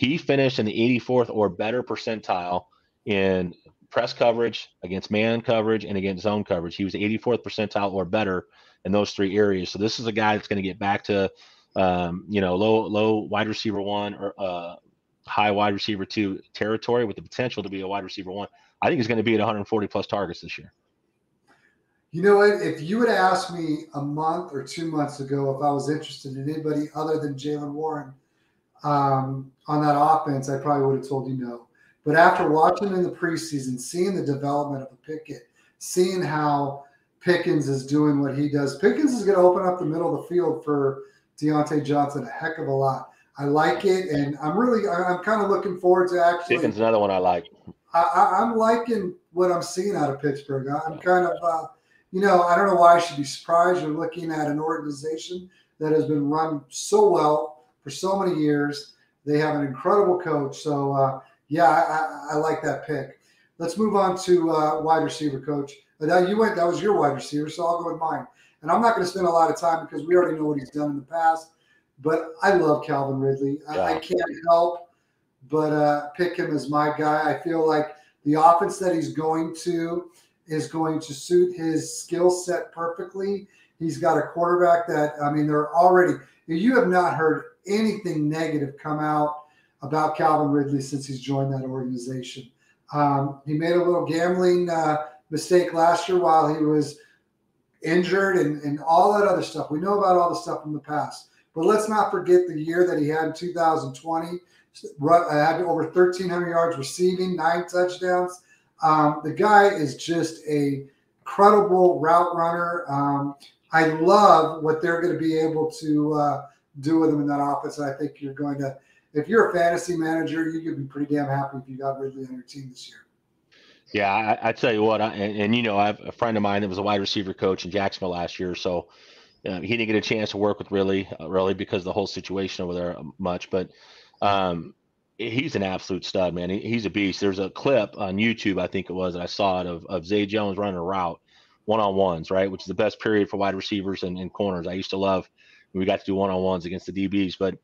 He finished in the 84th or better percentile in press coverage, against man coverage, and against zone coverage. He was 84th percentile or better in those three areas. So this is a guy that's going to get back to um, you know, low low wide receiver one or uh, high wide receiver two territory with the potential to be a wide receiver one. I think he's going to be at 140 plus targets this year. You know what? If you had asked me a month or two months ago if I was interested in anybody other than Jaylen Warren um, on that offense, I probably would have told you no. But after watching in the preseason, seeing the development of a Pickett, seeing how Pickens is doing what he does, Pickens is going to open up the middle of the field for Diontae Johnson a heck of a lot. I like it, and I'm really, I'm kind of looking forward to actually. Pickens, another one I like. I, I, I'm liking what I'm seeing out of Pittsburgh. I'm kind of, uh, you know, I don't know why I should be surprised. You're looking at an organization that has been run so well for so many years. They have an incredible coach. So, uh, yeah, I, I, I like that pick. Let's move on to uh, wide receiver coach. Now you went, that was your wide receiver, so I'll go with mine. And I'm not going to spend a lot of time because we already know what he's done in the past. But I love Calvin Ridley. I, I can't help but uh, pick him as my guy. I feel like the offense that he's going to is going to suit his skill set perfectly. He's got a quarterback that, I mean, they're already, you have not heard anything negative come out about Calvin Ridley since he's joined that organization. Um, he made a little gambling uh, mistake last year while he was injured and, and all that other stuff. We know about all the stuff from the past. But let's not forget the year that he had in 2020. Had over 1,300 yards receiving, nine touchdowns. Um, the guy is just a credible route runner. Um, I love what they're going to be able to uh, do with him in that office. And I think you're going to, if you're a fantasy manager, you could be pretty damn happy if you got Ridley on your team this year. Yeah, I, I tell you what, I, and, and, you know, I have a friend of mine that was a wide receiver coach in Jacksonville last year, so uh, he didn't get a chance to work with Ridley, uh, really because the whole situation over there much. But um, he's an absolute stud, man. He, he's a beast. There's a clip on YouTube, I think it was, that I saw it of, of Zay Jones running a route one on ones, right? Which is the best period for wide receivers and, and corners. I used to love we got to do one on ones against the DBs. But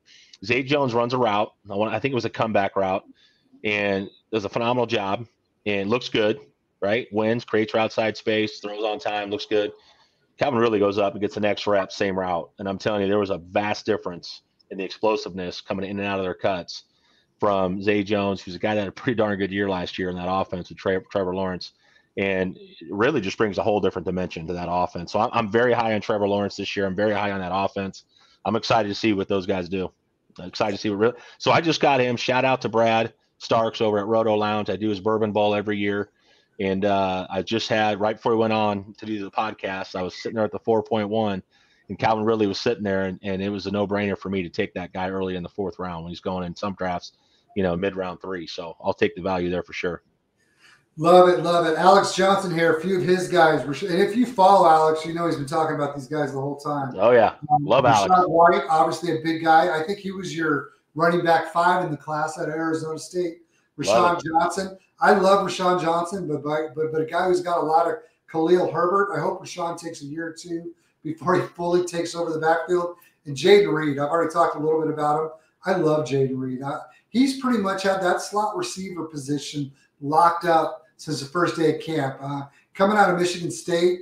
Zay Jones runs a route. I, think it was a comeback route, and does a phenomenal job and looks good, right? Wins, creates outside space, throws on time, looks good. Calvin Ridley goes up and gets the next rep, same route. And I'm telling you, there was a vast difference in the explosiveness coming in and out of their cuts from Zay Jones, who's a guy that had a pretty darn good year last year in that offense with Trevor Lawrence. And Ridley just brings a whole different dimension to that offense. So I'm very high on Trevor Lawrence this year. I'm very high on that offense. I'm excited to see what those guys do. I'm excited to see what really. So I just got him. Shout out to Brad Starks over at Roto Lounge. I do his bourbon bowl every year. And uh, I just had right before we went on to do the podcast, I was sitting there at the 4.1, and Calvin Ridley was sitting there, and, and it was a no brainer for me to take that guy early in the fourth round when he's going in some drafts, you know, mid round three. So I'll take the value there for sure. Love it, love it. Alex Johnson here, a few of his guys. And if you follow Alex, you know he's been talking about these guys the whole time. Oh, yeah. Um, love Rachaad Alex. White, obviously a big guy. I think he was your running back five in the class at Arizona State. Roschon Johnson. I love Roschon Johnson, but, but but a guy who's got a lot of Khalil Herbert. I hope Roschon takes a year or two before he fully takes over the backfield. And Jayden Reed, I've already talked a little bit about him. I love Jayden Reed. I, he's pretty much had that slot receiver position locked up since the first day of camp. Uh, coming out of Michigan State,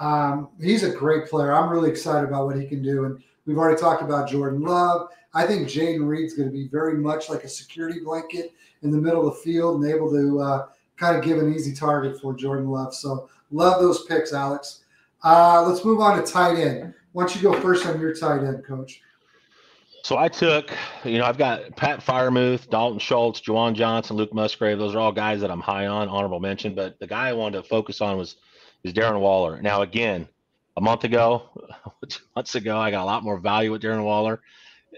um, he's a great player. I'm really excited about what he can do. And we've already talked about Jordan Love. I think Jayden Reed's going to be very much like a security blanket in the middle of the field and able to uh, kind of give an easy target for Jordan Love. So love those picks, Alex. Uh, let's move on to tight end. Why don't you go first on your tight end, coach? So I took, you know, I've got Pat Freiermuth, Dalton Schultz, Juwan Johnson, Luke Musgrave. Those are all guys that I'm high on, honorable mention. But the guy I wanted to focus on was is Darren Waller. Now, again, a month ago, two months ago, I got a lot more value with Darren Waller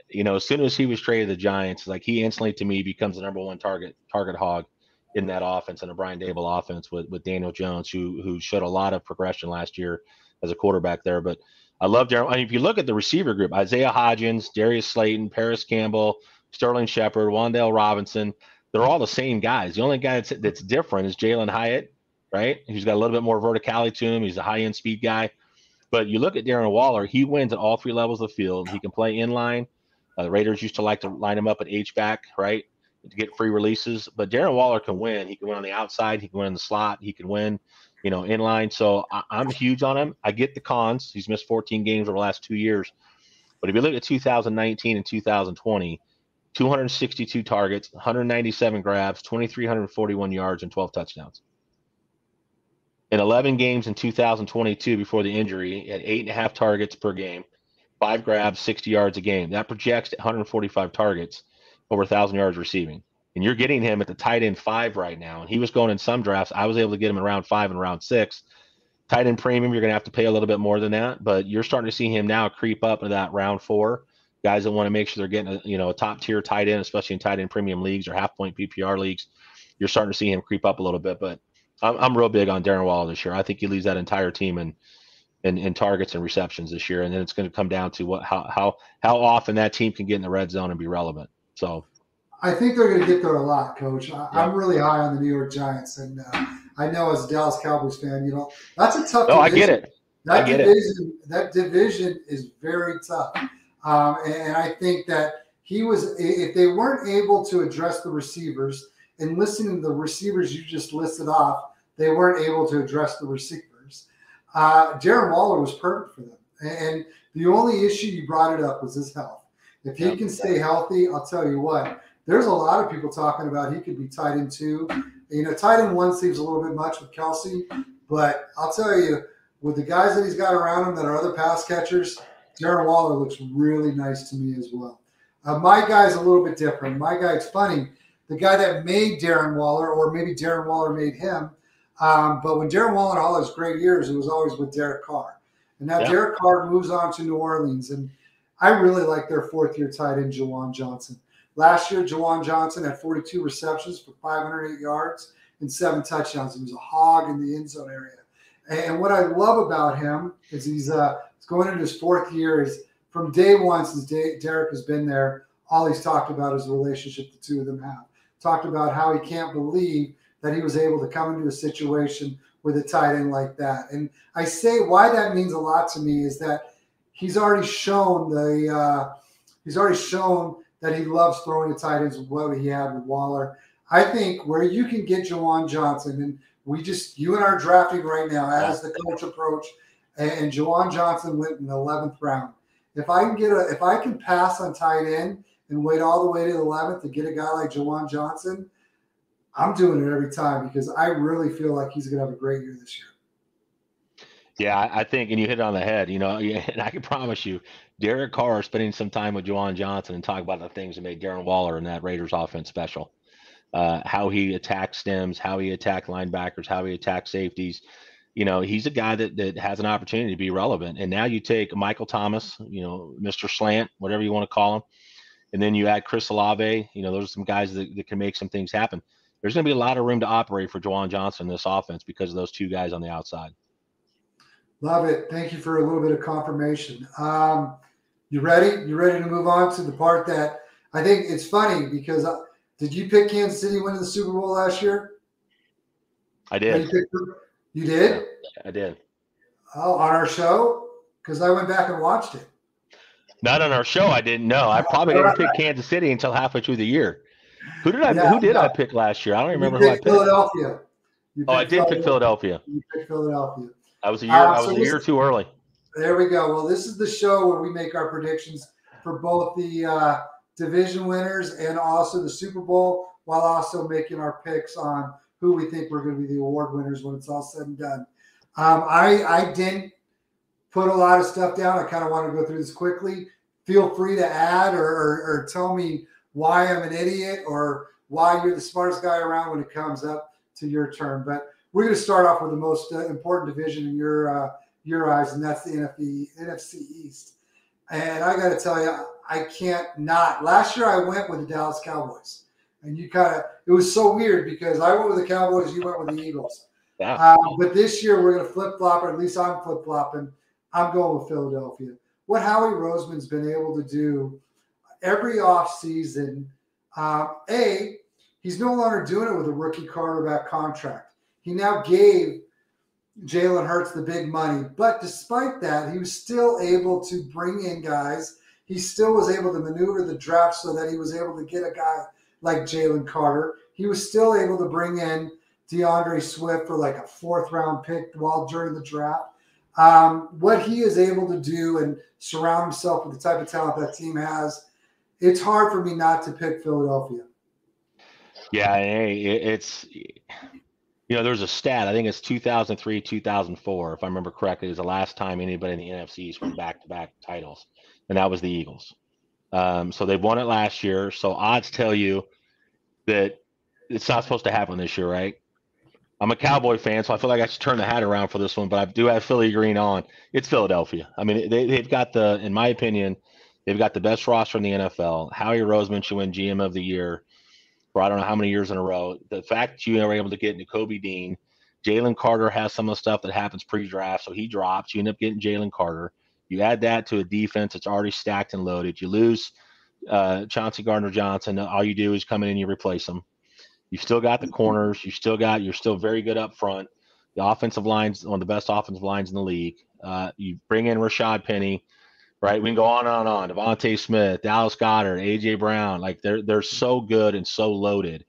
you know, as soon as he was traded to the Giants, like he instantly to me becomes the number one target target hog in that offense and a Brian Daboll offense with with Daniel Jones, who who showed a lot of progression last year as a quarterback there. But I love Darren. I mean, if you look at the receiver group, Isaiah Hodgins, Darius Slayton, Parris Campbell, Sterling Shepard, Wan'Dale Robinson, they're all the same guys. The only guy that's that's different is Jalin Hyatt, right? He's got a little bit more verticality to him. He's a high end speed guy. But you look at Darren Waller, he wins at all three levels of the field. He can play in line. Uh, the Raiders used to like to line him up at H back, right, to get free releases. But Darren Waller can win. He can win on the outside. He can win in the slot. He can win, you know, in line. So I, am huge on him. I get the cons. He's missed 14 games over the last two years. But if you look at 2019 and 2020, 262 targets, 197 grabs, 2,341 yards, and 12 touchdowns. In 11 games in 2022 before the injury, he had eight and a half targets per game, five grabs, 60 yards a game. That projects 145 targets, over 1,000 yards receiving. And you're getting him at the tight end five right now. And he was going in some drafts. I was able to get him in round five and round six. Tight end premium, you're going to have to pay a little bit more than that, but you're starting to see him now creep up into that round four. Guys that want to make sure they're getting a you know a top tier tight end, especially in tight end premium leagues or half point PPR leagues. You're starting to see him creep up a little bit, but I'm, I'm real big on Darren Waller this year. I think he leads that entire team in in, in targets and receptions this year, and then it's going to come down to what how how how often that team can get in the red zone and be relevant. So, I think they're going to get there a lot, Coach. I, am really high on the New York Giants, and uh, I know as a Dallas Cowboys fan, you know that's a tough. No, division. I get it. That I get division, it. that division is very tough, um, and I think that he was if they weren't able to address the receivers and listening to the receivers you just listed off, they weren't able to address the receivers uh, Darren Waller was perfect for them. And the only issue you brought it up was his health. If he can stay healthy, I'll tell you what, there's a lot of people talking about he could be tight end two. You know, tight end one seems a little bit much with Kelce, but I'll tell you, with the guys that he's got around him that are other pass catchers, Darren Waller looks really nice to me as well. Uh, my guy's a little bit different. My guy, it's funny, the guy that made Darren Waller, or maybe Darren Waller made him. Um, but when Darren Waller had all his great years, it was always with Derek Carr. And now yeah. Derek Carr moves on to New Orleans. And I really like their fourth year tight end, Juwan Johnson. Last year, Juwan Johnson had 42 receptions for 508 yards and seven touchdowns. He was a hog in the end zone area. And what I love about him is he's, uh, going into his fourth year. Is from day one since day, Derek has been there, all he's talked about is the relationship the two of them have. Talked about how he can't believe that he was able to come into a situation with a tight end like that. And I say why that means a lot to me is that he's already shown the uh, he's already shown that he loves throwing the tight ends. What he had with Waller, I think where you can get Juwan Johnson, and we just you and I are drafting right now as the coach approach, and, and Juwan Johnson went in the eleventh round. If I can get a if I can pass on tight end and wait all the way to the eleventh to get a guy like Juwan Johnson I'm doing it every time because I really feel like he's going to have a great year this year. Yeah, I think, and you hit it on the head. You know, and I can promise you, Derek Carr spending some time with Juwan Johnson and talk about the things that made Darren Waller and that Raiders offense special. Uh, how he attacks stems, how he attacked linebackers, how he attacked safeties. You know, he's a guy that that has an opportunity to be relevant. And now you take Michael Thomas, you know, Mr. Slant, whatever you want to call him, and then you add Chris Olave. You know, those are some guys that, that can make some things happen there's going to be a lot of room to operate for Juwan Johnson in this offense because of those two guys on the outside. Love it. Thank you for a little bit of confirmation. Um, you ready? You ready to move on to the part that I think it's funny because uh, did you pick Kansas City winning the Super Bowl last year? I did. You, you did? I did. Oh, on our show? Because I went back and watched it. Not on our show. I didn't know. I probably didn't pick Kansas City until halfway through the year. Who did I? Yeah, who did yeah. I pick last year? I don't remember who I picked. Philadelphia. Oh, I did pick Philadelphia. You picked Philadelphia. I was a year. Uh, I was a year too early. There we go. Well, this is the show where we make our predictions for both the uh, division winners and also the Super Bowl, while also making our picks on who we think we're going to be the award winners when it's all said and done. Um, I I didn't put a lot of stuff down. I kind of want to go through this quickly. Feel free to add or, or, or tell me why I'm an idiot or why you're the smartest guy around when it comes up to your turn. But we're going to start off with the most uh, important division in your uh, your eyes, and that's the NFC, NFC East. And I got to tell you, I can't not. Last year I went with the Dallas Cowboys, and you kind of it was so weird because I went with the Cowboys, you went with the Eagles. Yeah. Um, but this year we're going to flip flop, or at least I'm flip flopping. I'm going with Philadelphia. What Howie Roseman's been able to do every off season. Uh, a, he's no longer doing it with a rookie quarterback contract. He now gave Jalen Hurts the big money, but despite that, he was still able to bring in guys. He still was able to maneuver the draft so that he was able to get a guy like Jalen Carter. He was still able to bring in DeAndre Swift for like a fourth round pick while during the draft. Um, what he is able to do and surround himself with the type of talent that team has it's hard for me not to pick Philadelphia. Yeah, it's you know there's a stat. I think it's 2003, 2004, if I remember correctly, is the last time anybody in the NFC won back-to-back titles, and that was the Eagles. Um, so they've won it last year. So odds tell you that it's not supposed to happen this year, right? I'm a Cowboy fan, so I feel like I should turn the hat around for this one, but I do have Philly green on. It's Philadelphia. I mean, they, they've got the, in my opinion, They've got the best roster in the NFL. Howie Roseman should win GM of the year for I don't know how many years in a row. The fact you were able to get Kobe Dean, Jalen Carter has some of the stuff that happens pre-draft, so he drops. You end up getting Jalen Carter. You add that to a defense that's already stacked and loaded. You lose uh, Chauncey Gardner Johnson. All you do is come in and you replace him. You still got the corners. You still got. You're still very good up front. The offensive lines, one of the best offensive lines in the league. Uh, you bring in Rashad Penny right? We can go on and on. DeVonta Smith, Dallas Goedert, AJ Brown, like they're they're so good and so loaded,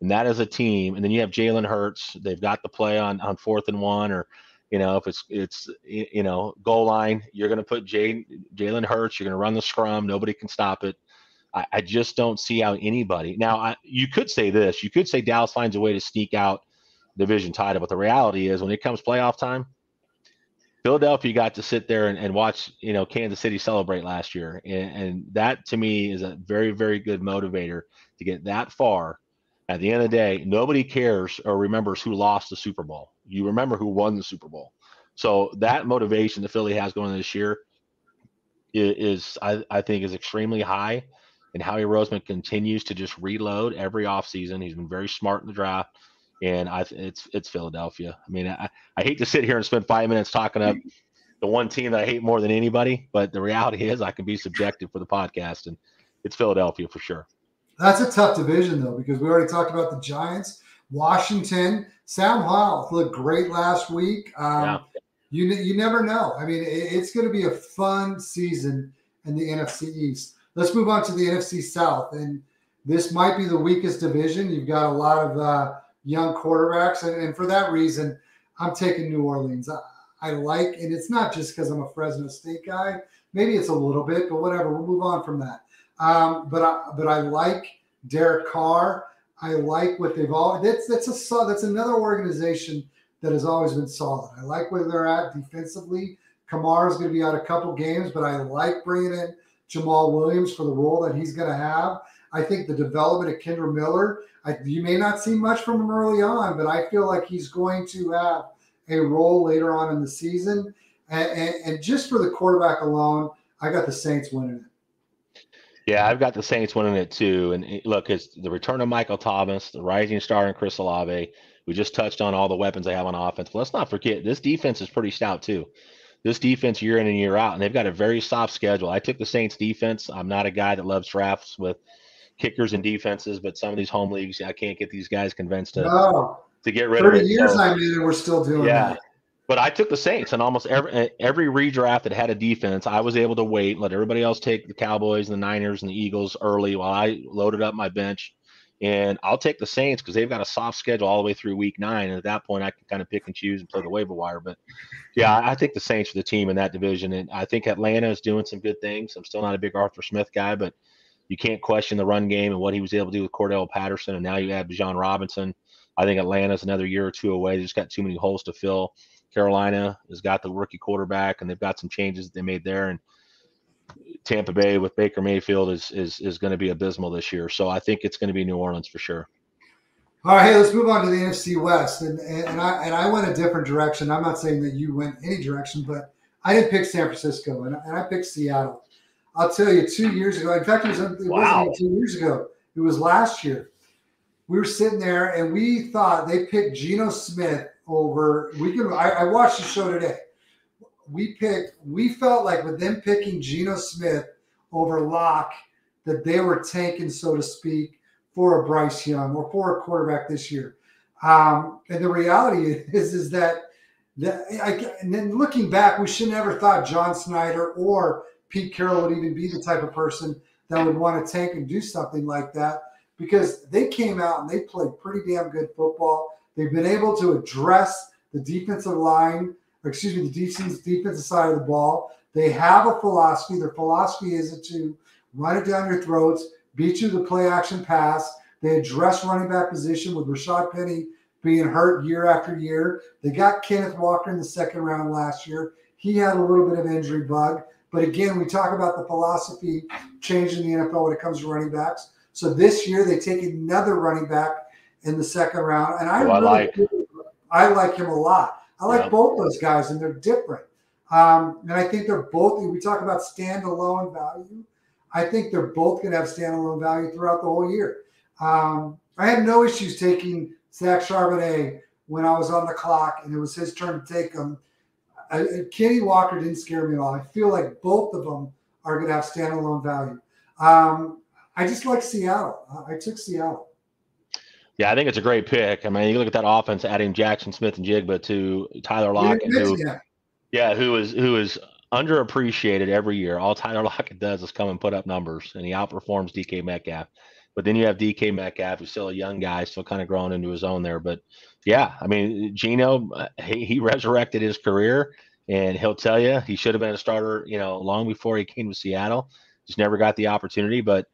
and that is a team. And then you have Jalen Hurts. They've got the play on on fourth and one, or you know if it's it's you know goal line, you're going to put Jay, Jalen Hurts. You're going to run the scrum. Nobody can stop it. I, I just don't see how anybody. Now I, you could say this. You could say Dallas finds a way to sneak out division title, but the reality is when it comes playoff time Philadelphia got to sit there and, and watch, you know, Kansas City celebrate last year. And, and that to me is a very, very good motivator to get that far. At the end of the day, nobody cares or remembers who lost the Super Bowl. You remember who won the Super Bowl. So that motivation the Philly has going this year is, I, I think is extremely high. And Howie Roseman continues to just reload every offseason. He's been very smart in the draft and I it's it's Philadelphia. I mean, I, I hate to sit here and spend five minutes talking up the one team that I hate more than anybody, but the reality is I can be subjective for the podcast, and it's Philadelphia for sure. That's a tough division though, because we already talked about the Giants, Washington. Sam Howell looked great last week. Um, yeah. You you never know. I mean, it, it's going to be a fun season in the NFC East. Let's move on to the NFC South, and this might be the weakest division. You've got a lot of uh, young quarterbacks. And, and for that reason, I'm taking New Orleans. I, I like, and it's not just because I'm a Fresno State guy. Maybe it's a little bit, but whatever. We'll move on from that. Um, but I, but I like Derek Carr. I like what they've all. That's that's a that's another organization that has always been solid. I like where they're at defensively. Kamara is going to be out a couple games, but I like bringing in Jamaal Williams for the role that he's going to have. I think the development of Kendre Miller, I, you may not see much from him early on, but I feel like he's going to have a role later on in the season. And, and, and just for the quarterback alone, I got the Saints winning it. Yeah, I've got the Saints winning it too. And look, it's the return of Michael Thomas, the rising star in Chris Olave. We just touched on all the weapons they have on offense. But let's not forget, this defense is pretty stout too. This defense year in and year out, and they've got a very soft schedule. I took the Saints defense. I'm not a guy that loves drafts with – kickers and defenses, but some of these home leagues, I can't get these guys convinced to no. to get rid 30 of it. years so, I'm in, we're still doing yeah. That. But I took the Saints, and almost every every redraft that had a defense, I was able to wait, let everybody else take the Cowboys, and the Niners, and the Eagles early while I loaded up my bench. And I'll take the Saints because they've got a soft schedule all the way through Week Nine, and at that point, I can kind of pick and choose and play the waiver wire. But yeah, I think the Saints are the team in that division, and I think Atlanta is doing some good things. I'm still not a big Arthur Smith guy, but you can't question the run game and what he was able to do with Cordarrelle Patterson. And now you add Bijan Robinson. I think Atlanta's another year or two away. They just got too many holes to fill. Carolina has got the rookie quarterback, and they've got some changes that they made there. And Tampa Bay with Baker Mayfield is is is going to be abysmal this year. So I think it's going to be New Orleans for sure. All right, hey, let's move on to the NFC West, and and I and I went a different direction. I'm not saying that you went any direction, but I didn't pick San Francisco, and, and I picked Seattle. I'll tell you, two years ago, in fact, it, was, it wow. wasn't two years ago, it was last year. We were sitting there and we thought they picked Geno Smith over. We could. I, I watched the show today. We picked. We felt like with them picking Geno Smith over Lock, that they were tanking, so to speak, for a Bryce Young or for a quarterback this year. Um, and the reality is, is that, that I, and then looking back, we should never thought John Schneider or Pete Carroll would even be the type of person that would want to tank and do something like that because they came out and they played pretty damn good football. They've been able to address the defensive line, excuse me, the defense defensive side of the ball. They have a philosophy. Their philosophy is to run it down your throats, beat you the play action pass. They address running back position with Rashad Penny being hurt year after year. They got Kenneth Walker in the second round last year. He had a little bit of injury bug. But again, we talk about the philosophy change in the NFL when it comes to running backs. So this year they take another running back in the second round, and I, oh, really, I like I like him a lot. I like yeah. both those guys, and they're different. Um, and I think they're both. We talk about standalone value. I think they're both going to have standalone value throughout the whole year. Um, I had no issues taking Zach Charbonnet when I was on the clock, and it was his turn to take him I, Kenny Walker didn't scare me at all. I feel like both of them are going to have standalone value. Um, I just like Seattle. I took Seattle. Yeah, I think it's a great pick. I mean, you look at that offense, adding Jackson Smith-Njigba to Tyler Lockett, who, yeah. yeah, who is who is underappreciated every year. All Tyler Lockett does is come and put up numbers, and he outperforms DK Metcalf. But then you have DK Metcalf, who's still a young guy, still kind of growing into his own there. But yeah, I mean, Geno, uh, he, he resurrected his career, and he'll tell you he should have been a starter, you know, long before he came to Seattle. Just never got the opportunity. But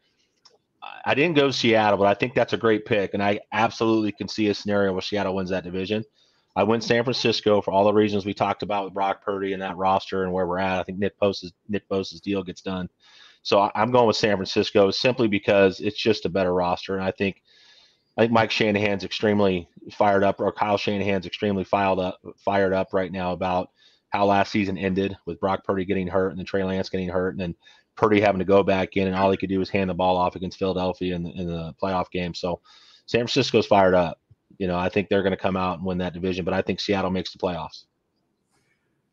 I didn't go Seattle, but I think that's a great pick, and I absolutely can see a scenario where Seattle wins that division. I went San Francisco for all the reasons we talked about with Brock Purdy and that roster and where we're at. I think Nick Bosa's Nick Bosa's deal gets done. So I'm going with San Francisco simply because it's just a better roster, and I think I think Mike Shanahan's extremely fired up, or Kyle Shanahan's extremely fired up, fired up right now about how last season ended with Brock Purdy getting hurt and then Trey Lance getting hurt, and then Purdy having to go back in, and all he could do was hand the ball off against Philadelphia in the, in the playoff game. So San Francisco's fired up. You know, I think they're going to come out and win that division, but I think Seattle makes the playoffs.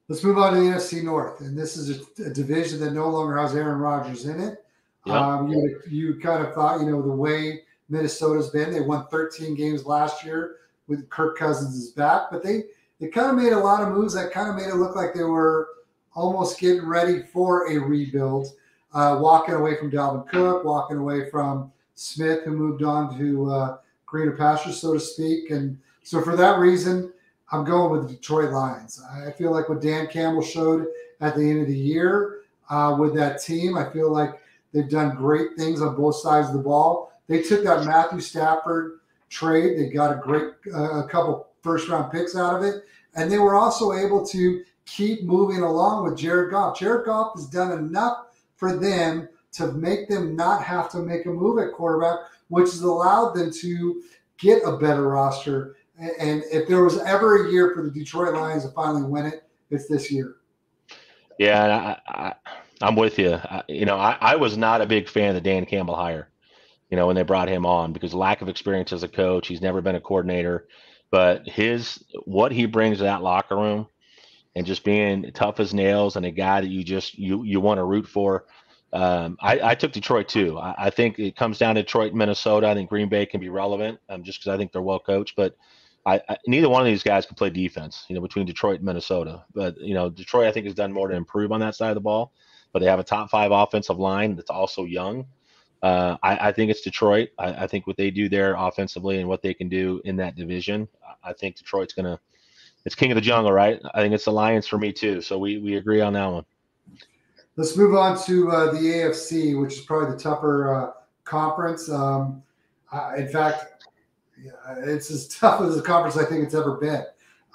Let's move on to the NFC North, and this is a, a division that no longer has Aaron Rodgers in it. Yep. Um, you you kind of thought, you know, the way Minnesota's been, they won 13 games last year with Kirk Cousins is back, but they they kind of made a lot of moves that kind of made it look like they were almost getting ready for a rebuild. Uh, walking away from Dalvin Cook, walking away from Smith, who moved on to uh, greener pastures, so to speak. And so for that reason, I'm going with the Detroit Lions. I feel like what Dan Campbell showed at the end of the year uh, with that team, I feel like they've done great things on both sides of the ball. They took that Matthew Stafford trade. They got a great, uh, a couple first round picks out of it. And they were also able to keep moving along with Jared Goff. Jared Goff has done enough for them to make them not have to make a move at quarterback, which has allowed them to get a better roster. And if there was ever a year for the Detroit Lions to finally win it, it's this year. Yeah, I, am with you. I, you know, I, I, was not a big fan of the Dan Campbell hire. You know, when they brought him on because lack of experience as a coach, he's never been a coordinator. But his what he brings to that locker room, and just being tough as nails and a guy that you just you you want to root for. Um, I, I, took Detroit too. I, I, think it comes down to Detroit, Minnesota. I think Green Bay can be relevant um, just because I think they're well coached. But I, neither one of these guys can play defense. You know, between Detroit and Minnesota. But you know, Detroit I think has done more to improve on that side of the ball. But they have a top five offensive line that's also young. Uh, I, I, think it's Detroit. I, I, think what they do there offensively and what they can do in that division. I think Detroit's gonna. It's king of the jungle, right? I think it's the Lions for me too. So we we agree on that one. Let's move on to uh, the AFC, which is probably the tougher uh, conference. Um, in fact, it's as tough as a conference I think it's ever been.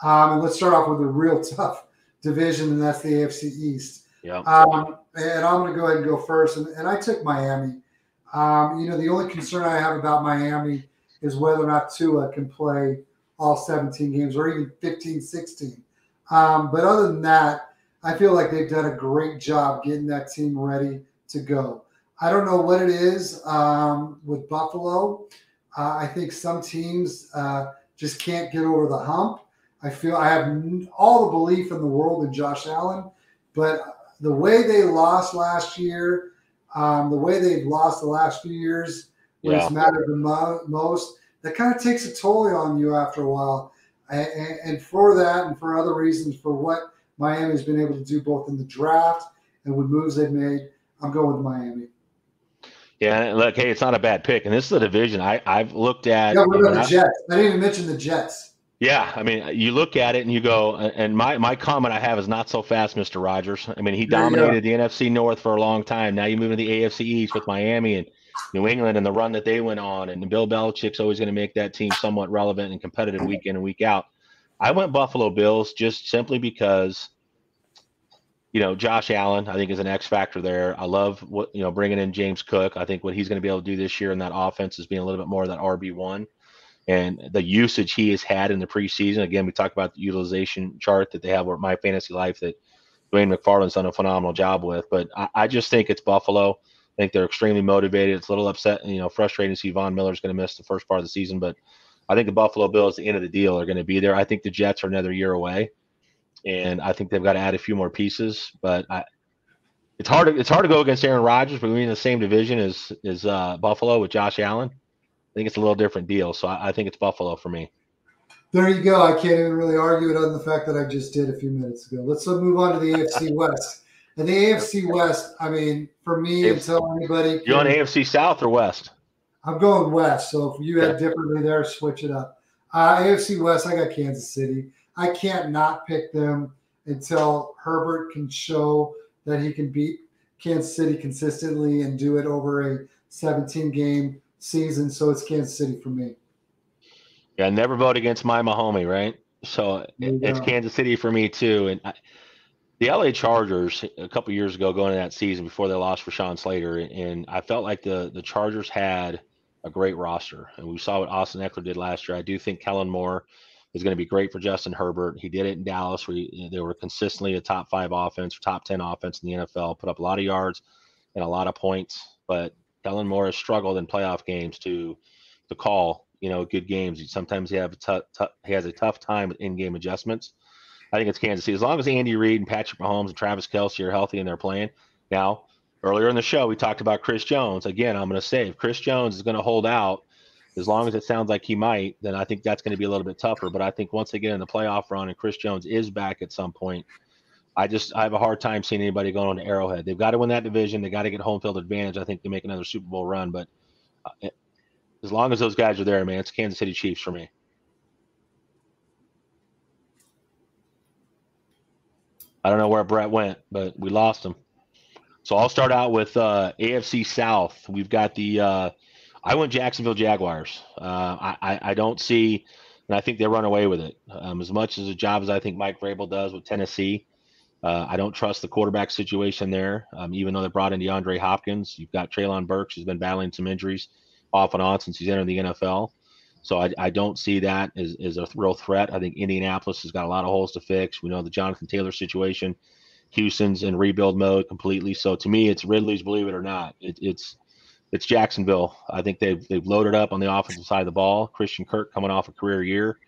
Um, and let's start off with a real tough division, and that's the AFC East. Yeah. Um, and I'm going to go ahead and go first. And, and I took Miami. Um, you know, the only concern I have about Miami is whether or not Tua can play all 17 games or even 15, 16. Um, but other than that, I feel like they've done a great job getting that team ready to go. I don't know what it is um, with Buffalo. Uh, I think some teams uh, just can't get over the hump. I feel I have all the belief in the world in Josh Allen, but the way they lost last year, um, the way they've lost the last few years, when yeah. it's mattered the mo- most, that kind of takes a toll on you after a while. And, and for that, and for other reasons, for what Miami's been able to do both in the draft and with moves they've made. I'm going with Miami. Yeah, look, hey, it's not a bad pick, and this is a division I I've looked at. Yeah, what about the I, Jets? I didn't even mention the Jets. Yeah, I mean, you look at it and you go, and my my comment I have is not so fast, Mister Rogers. I mean, he dominated the NFC North for a long time. Now you move into the AFC East with Miami and New England and the run that they went on, and Bill Belichick's always going to make that team somewhat relevant and competitive week in and week out. I went Buffalo Bills just simply because, you know, Josh Allen, I think is an X factor there. I love what, you know, bringing in James Cook. I think what he's going to be able to do this year in that offense is being a little bit more of that RB1 and the usage he has had in the preseason. Again, we talked about the utilization chart that they have with My Fantasy Life that Dwain McFarland's done a phenomenal job with. But I, I just think it's Buffalo. I think they're extremely motivated. It's a little upset, and you know, frustrating to see Von Miller's going to miss the first part of the season, but I think the Buffalo Bills, the end of the deal, are going to be there. I think the Jets are another year away, and I think they've got to add a few more pieces. But I, it's hard. To, it's hard to go against Aaron Rodgers, but we're in the same division as as uh, Buffalo with Josh Allen. I think it's a little different deal. So I, I think it's Buffalo for me. There you go. I can't even really argue it on the fact that I just did a few minutes ago. Let's move on to the AFC West. And the AFC West, I mean, for me, AFC, until anybody. You on AFC South or West? I'm going west. So if you had differently there, switch it up. Uh, AFC West, I got Kansas City. I can't not pick them until Herbert can show that he can beat Kansas City consistently and do it over a 17 game season. So it's Kansas City for me. Yeah, never vote against my Mahomie, right? So it's Kansas City for me too. And I, the LA Chargers a couple years ago, going into that season before they lost for Sean Slater, and I felt like the the Chargers had a great roster, and we saw what Austin Ekeler did last year. I do think Kellen Moore is going to be great for Justin Herbert. He did it in Dallas, where he, they were consistently a top five offense, top ten offense in the NFL, put up a lot of yards and a lot of points. But Kellen Moore has struggled in playoff games to to call you know good games. Sometimes he have a t- t- he has a tough time with in-game adjustments. I think it's Kansas City. As long as Andy Reid and Patrick Mahomes and Travis Kelce are healthy and they're playing. Now, earlier in the show, we talked about Chris Jones. Again, I'm going to say if Chris Jones is going to hold out, as long as it sounds like he might, then I think that's going to be a little bit tougher. But I think once they get in the playoff run and Chris Jones is back at some point, I just I have a hard time seeing anybody going on to Arrowhead. They've got to win that division. They got to get home field advantage. I think to make another Super Bowl run. But uh, as long as those guys are there, man, it's Kansas City Chiefs for me. I don't know where Brett went, but we lost him. So I'll start out with uh, AFC South. We've got the uh, I went Jacksonville Jaguars. Uh, I, I don't see, and I think they run away with it. Um, as much as a job as I think Mike Vrabel does with Tennessee, uh, I don't trust the quarterback situation there. Um, even though they brought in DeAndre Hopkins, you've got Treylon Burks, who's been battling some injuries off and on since he's entered the NFL. So I, I don't see that as, as a real threat. I think Indianapolis has got a lot of holes to fix. We know the Jonathan Taylor situation. Houston's in rebuild mode completely. So to me, it's Ridley's believe it or not. It, it's it's Jacksonville. I think they've they've loaded up on the offensive side of the ball. Christian Kirk coming off a career year.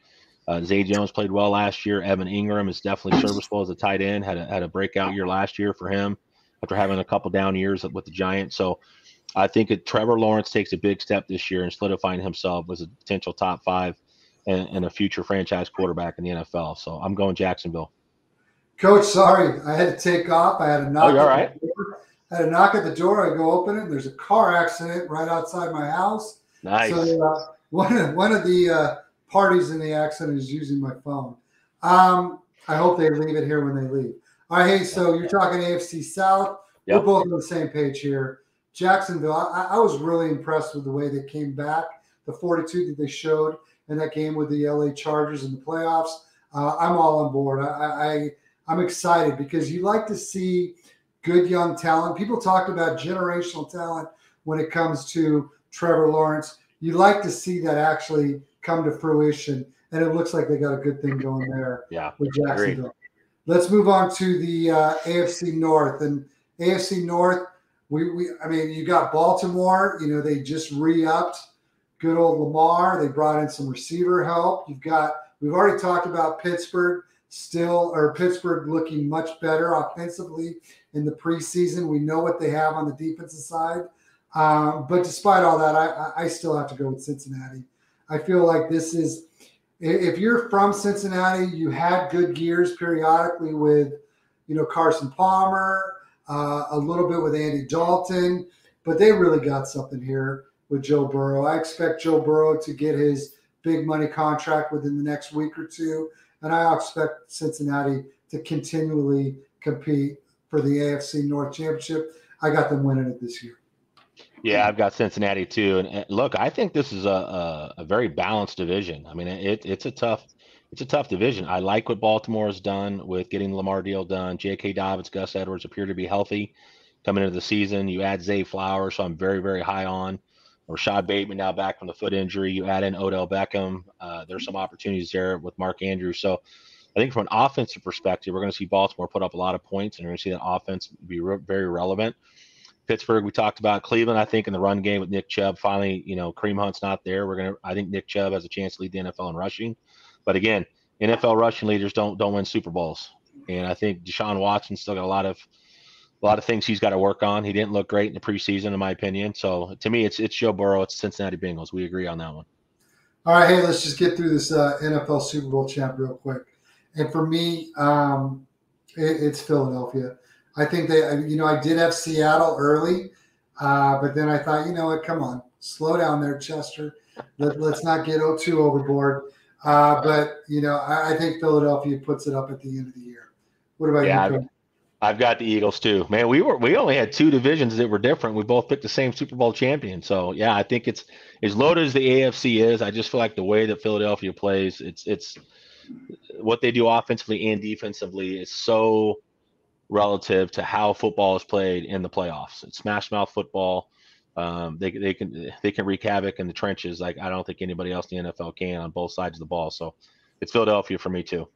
Uh, Zay Jones played well last year. Evan Engram is definitely serviceable as a tight end. Had a had a breakout year last year for him after having a couple down years with the Giants. So I think it, Trevor Lawrence takes a big step this year in solidifying himself as a potential top five and, and, a future franchise quarterback in the NFL. So I'm going Jacksonville. Coach, sorry, I had to take off. I had a knock. Oh, all right. I had a knock at the door. I go open it. And there's a car accident right outside my house. Nice. So uh, one of one of the uh, parties in the accident is using my phone. Um, I hope they leave it here when they leave. All right, hey, so you're talking AFC South. Yep. We're both on the same page here. Jacksonville, I, I, was really impressed with the way they came back, the fortitude that they showed in that game with the LA Chargers in the playoffs. Uh, I'm all on board. I, I I'm excited because you like to see good young talent. People talked about generational talent when it comes to Trevor Lawrence. You like to see that actually come to fruition, and it looks like they got a good thing going there. Yeah, with Jacksonville. Let's move on to the uh, AFC North and AFC North we, we I mean, you got Baltimore, you know, they just re-upped good old Lamar. They brought in some receiver help. You've got we've already talked about Pittsburgh still or Pittsburgh looking much better offensively in the preseason. We know what they have on the defensive side. Um, but despite all that, I, I still have to go with Cincinnati. I feel like this is if you're from Cincinnati, you had good years periodically with, you know, Carson Palmer, uh, a little bit with Andy Dalton, but they really got something here with Joe Burrow. I expect Joe Burrow to get his big money contract within the next week or two, and I expect Cincinnati to continually compete for the AFC North Championship. I got them winning it this year. Yeah, I've got Cincinnati too. And, look, I think this is a, a, a very balanced division. I mean, it, it's a tough it's a tough division. I like what Baltimore has done with getting the Lamar deal done. J.K. Dobbins, Gus Edwards appear to be healthy coming into the season. You add Zay Flowers, so I'm very, very high on. Rashod Bateman now back from the foot injury. You add in Odell Beckham. Uh, there's some opportunities there with Mark Andrews. So I think from an offensive perspective, we're going to see Baltimore put up a lot of points, and we're going to see that offense be re- very relevant. Pittsburgh, we talked about Cleveland. I think in the run game with Nick Chubb, finally, you know, Kareem Hunt's not there. We're gonna. I think Nick Chubb has a chance to lead the NFL in rushing. But again, NFL rushing leaders don't don't win Super Bowls, and I think Deshaun Watson still got a lot of a lot of things he's got to work on. He didn't look great in the preseason, in my opinion. So to me, it's it's Joe Burrow, it's Cincinnati Bengals. We agree on that one. All right, hey, let's just get through this uh, NFL Super Bowl champ real quick. And for me, um, it, it's Philadelphia. I think they, you know, I did have Seattle early, uh, but then I thought, you know what, come on, slow down there, Chester. Let, us not get 0-2 overboard. Uh, but you know, I, I, think Philadelphia puts it up at the end of the year. What about yeah, you? I've got the Eagles too. Man, we were we only had two divisions that were different. We both picked the same Super Bowl champion. So yeah, I think it's as loaded as the AFC is. I just feel like the way that Philadelphia plays, it's it's what they do offensively and defensively is so relative to how football is played in the playoffs. It's smash mouth football. Um, they, they can they can wreak havoc in the trenches like I don't think anybody else in the NFL can on both sides of the ball. So it's Philadelphia for me too.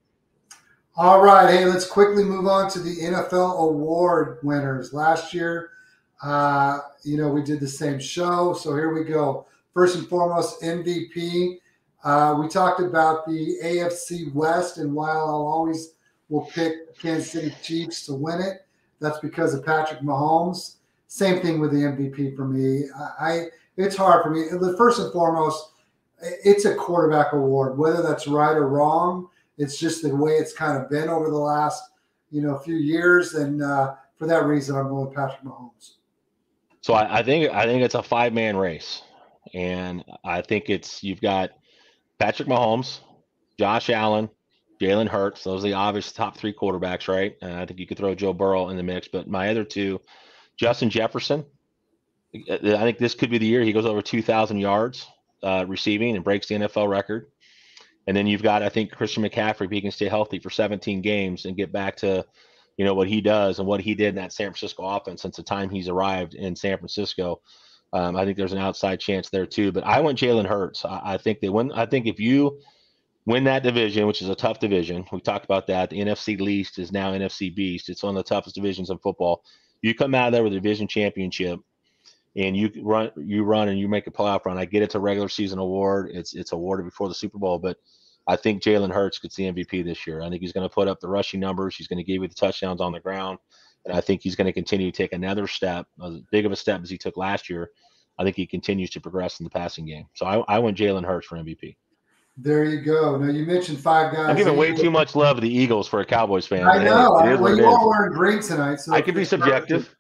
All right, hey, let's quickly move on to the NFL award winners. Last year, uh, you know, we did the same show, so here we go. First and foremost, MVP. Uh, we talked about the AFC West, and while I'll always will pick Kansas City Chiefs to win it, that's because of Patrick Mahomes. Same thing with the MVP for me. I, I it's hard for me. First and foremost, it's a quarterback award, whether that's right or wrong. It's just the way it's kind of been over the last, you know, few years, and uh, for that reason, I'm going with Patrick Mahomes. So I, I think I think it's a five man race, and I think it's you've got Patrick Mahomes, Josh Allen, Jalen Hurts. Those are the obvious top three quarterbacks, right? And I think you could throw Joe Burrow in the mix, but my other two, Justin Jefferson. I think this could be the year he goes over 2,000 yards uh, receiving and breaks the NFL record. And then you've got, I think, Christian McCaffrey, if he can stay healthy for 17 games and get back to, you know, what he does and what he did in that San Francisco offense since the time he's arrived in San Francisco. Um, I think there's an outside chance there too. But I went Jalen Hurts. I, I think they win. I think if you win that division, which is a tough division, we talked about that. The NFC least is now NFC beast. It's one of the toughest divisions in football. You come out of there with a division championship and you run you run and you make a playoff run. I get it's a regular season award. It's it's awarded before the Super Bowl, but I think Jalen Hurts gets the MVP this year. I think he's going to put up the rushing numbers. He's going to give you the touchdowns on the ground, and I think he's going to continue to take another step, as big of a step as he took last year. I think he continues to progress in the passing game. So I, I went Jalen Hurts for MVP. There you go. Now you mentioned five guys. I'm giving way too much love to the Eagles for a Cowboys fan. I know. Hey, well, you are wearing green tonight, so I can be subjective. Perfect.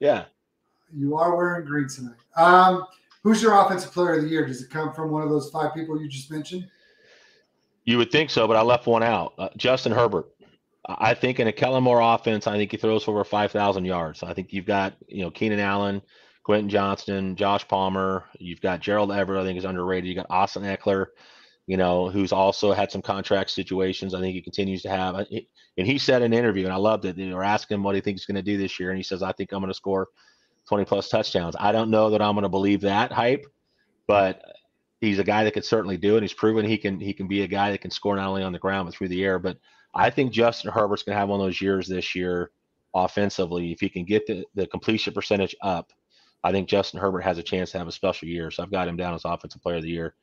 Yeah. You are wearing green tonight. Um, who's your offensive player of the year? Does it come from one of those five people you just mentioned? You would think so, but I left one out. Uh, Justin Herbert. I think in a Kellen Moore offense, I think he throws for over 5,000 yards. I think you've got, you know, Keenan Allen, Quentin Johnston, Josh Palmer. You've got Gerald Everett, I think is underrated. You got Austin Ekeler, you know, who's also had some contract situations. I think he continues to have. And he said in an interview, and I loved it. They were asking him what he thinks he's going to do this year, and he says, "I think I'm going to score 20 plus touchdowns." I don't know that I'm going to believe that hype, but he's a guy that could certainly do it. He's proven he can he can be a guy that can score not only on the ground but through the air. But I think Justin Herbert's going to have one of those years this year offensively if he can get the, the completion percentage up I think Justin Herbert has a chance to have a special year. So I've got him down as offensive player of the year.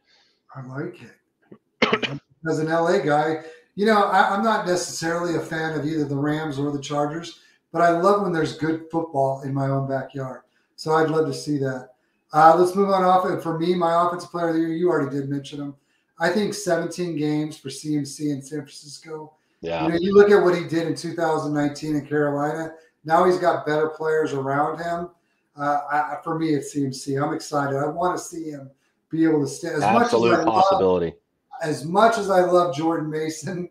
I like it. as an LA guy, you know, I, am not necessarily a fan of either the Rams or the Chargers, but I love when there's good football in my own backyard. So I'd love to see that. Uh, let's move on off. And for me, my offensive player of the year, you already did mention him. I think 17 games for CMC in San Francisco. Yeah. You know, you look at what he did in 2019 in Carolina. Now he's got better players around him uh, I, for me, it's CMC. I'm excited. I want to see him be able to stay as Absolute much as possibility. Love, as much as I love Jordan Mason,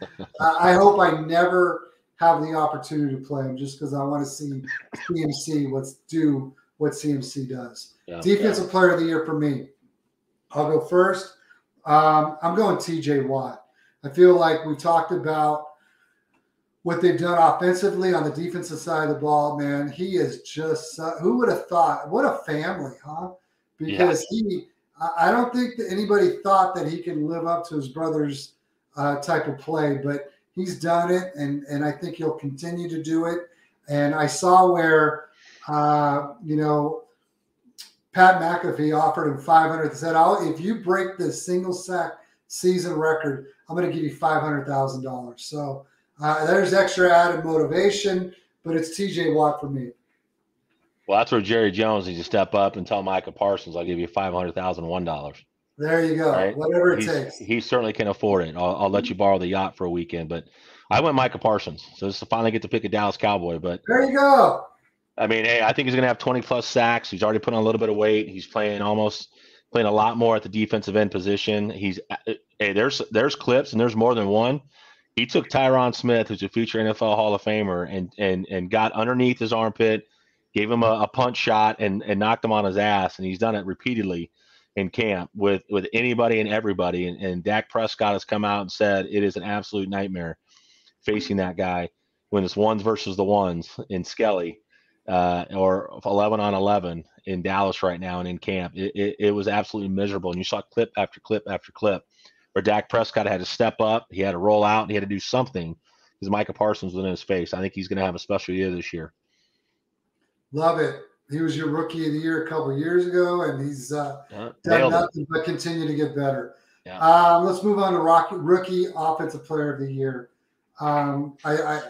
I hope I never have the opportunity to play him just because I want to see CMC what's do what CMC does. Yeah, Defensive yeah. player of the year for me. I'll go first. Um, I'm going TJ Watt. I feel like we talked about what they've done offensively on the defensive side of the ball, man, he is just uh, who would have thought? What a family, huh? Because yeah. he, I don't think that anybody thought that he can live up to his brother's uh, type of play, but he's done it, and and I think he'll continue to do it. And I saw where, uh, you know, Pat McAfee offered him 500. He said, I'll, if you break the single sack season record, I'm going to give you $500,000. So uh, there's extra added motivation, but it's TJ Watt for me. Well, that's where Jerry Jones needs to step up and tell Micah Parsons, I'll give you $500,001. There you go. Right? Whatever it He's, takes. He certainly can afford it. I'll, I'll, let you borrow the yacht for a weekend, but I went Micah Parsons, so this to finally get to pick a Dallas Cowboy. But there you go. I mean, hey, I think he's going to have twenty plus sacks. He's already put on a little bit of weight. He's playing almost playing a lot more at the defensive end position. He's hey, there's there's clips and there's more than one he took Tyron Smith, who's a future NFL Hall of Famer, and and and got underneath his armpit, gave him a, a, punch shot, and and knocked him on his ass. And he's done it repeatedly. In camp with with anybody and everybody. And, and Dak Prescott has come out and said it is an absolute nightmare facing that guy when it's ones versus the ones in Skelly uh, or 11 on 11 in Dallas right now and in camp. It, it, it, was absolutely miserable. And you saw clip after clip after clip where Dak Prescott had to step up, he had to roll out, and he had to do something because Micah Parsons was in his face. I think he's going to have a special year this year. Love it. He was your rookie of the year a couple years ago, and he's uh, done nothing it. but continue to get better. Yeah. Um, let's move on to Rocky, rookie offensive player of the year. Um, I, I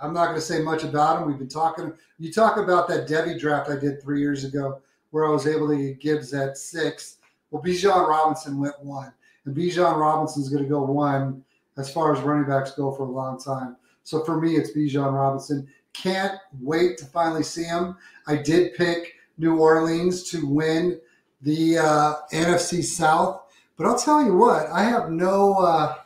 I'm not going to say much about him. We've been talking. You talk about that devy draft I did three years ago, where I was able to get Gibbs at six. Well, Bijan Robinson went one, and Bijan Robinson is going to go one as far as running backs go for a long time. So for me, it's Bijan Robinson. Can't wait to finally see him. I did pick New Orleans to win the uh, NFC South, but I'll tell you what, I have no, uh,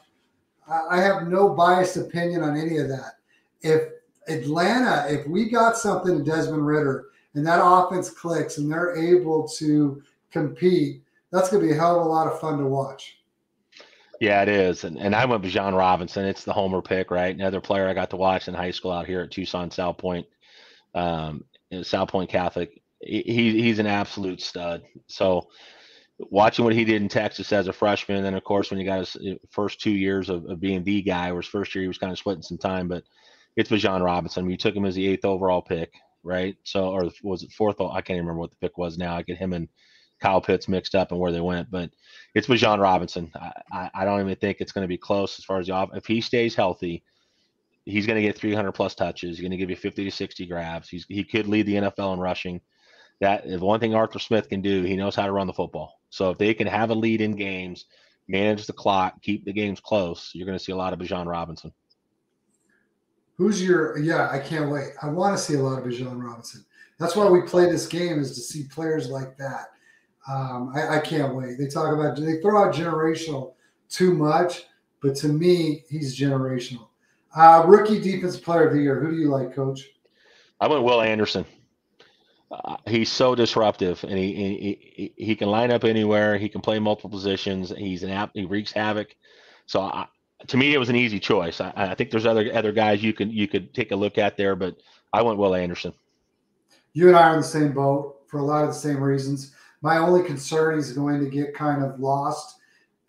I have no biased opinion on any of that. If Atlanta, if we got something to Desmond Ridder and that offense clicks and they're able to compete, that's going to be a hell of a lot of fun to watch. Yeah, it is. And, and I went with John Robinson. It's the homer pick, right? Another player I got to watch in high school out here at Tucson Salpointe, um, Salpointe Catholic. He, he's an absolute stud. So watching what he did in Texas as a freshman, and then of course when he got his uh, first two years of, of being the guy, or his first year he was kind of splitting some time, but it's Bijan Robinson. I mean, you took him as the eighth overall pick, right? So, or was it fourth? I can't even remember what the pick was now. I get him and Kyle Pitts mixed up and where they went, but it's Bijan Robinson. I, I, I don't even think it's going to be close as far as the off. If he stays healthy, he's going to get 300 plus touches. He's going to give you 50 to 60 grabs. He's, he could lead the NFL in rushing. That if one thing Arthur Smith can do. He knows how to run the football. So if they can have a lead in games, manage the clock, keep the games close, you're going to see a lot of Bijan Robinson. Who's your? Yeah, I can't wait. I want to see a lot of Bijan Robinson. That's why we play this game is to see players like that. Um, I, I, can't wait. They talk about they throw out generational too much, but to me, he's generational. Uh, rookie defense player of the year. Who do you like, Coach? I went Will Anderson. Uh, he's so disruptive, and he, he he can line up anywhere. He can play multiple positions. He's an app. He wreaks havoc. So I, to me, it was an easy choice. I, I think there's other other guys you can you could take a look at there, but I went Will Anderson. You and I are in the same boat for a lot of the same reasons. My only concern is going to get kind of lost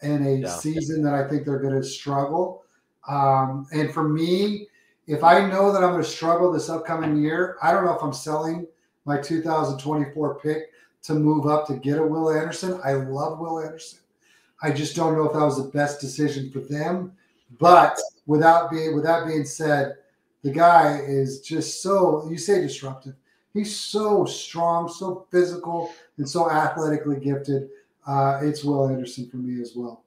in a yeah. season that I think they're going to struggle. Um, and for me, if I know that I'm going to struggle this upcoming year, I don't know if I'm selling my 2024 pick to move up to get a Will Anderson. I love Will Anderson. I just don't know if that was the best decision for them. But without being without being said, the guy is just so you say disruptive. He's so strong, so physical, and so athletically gifted. Uh, it's Will Anderson for me as well.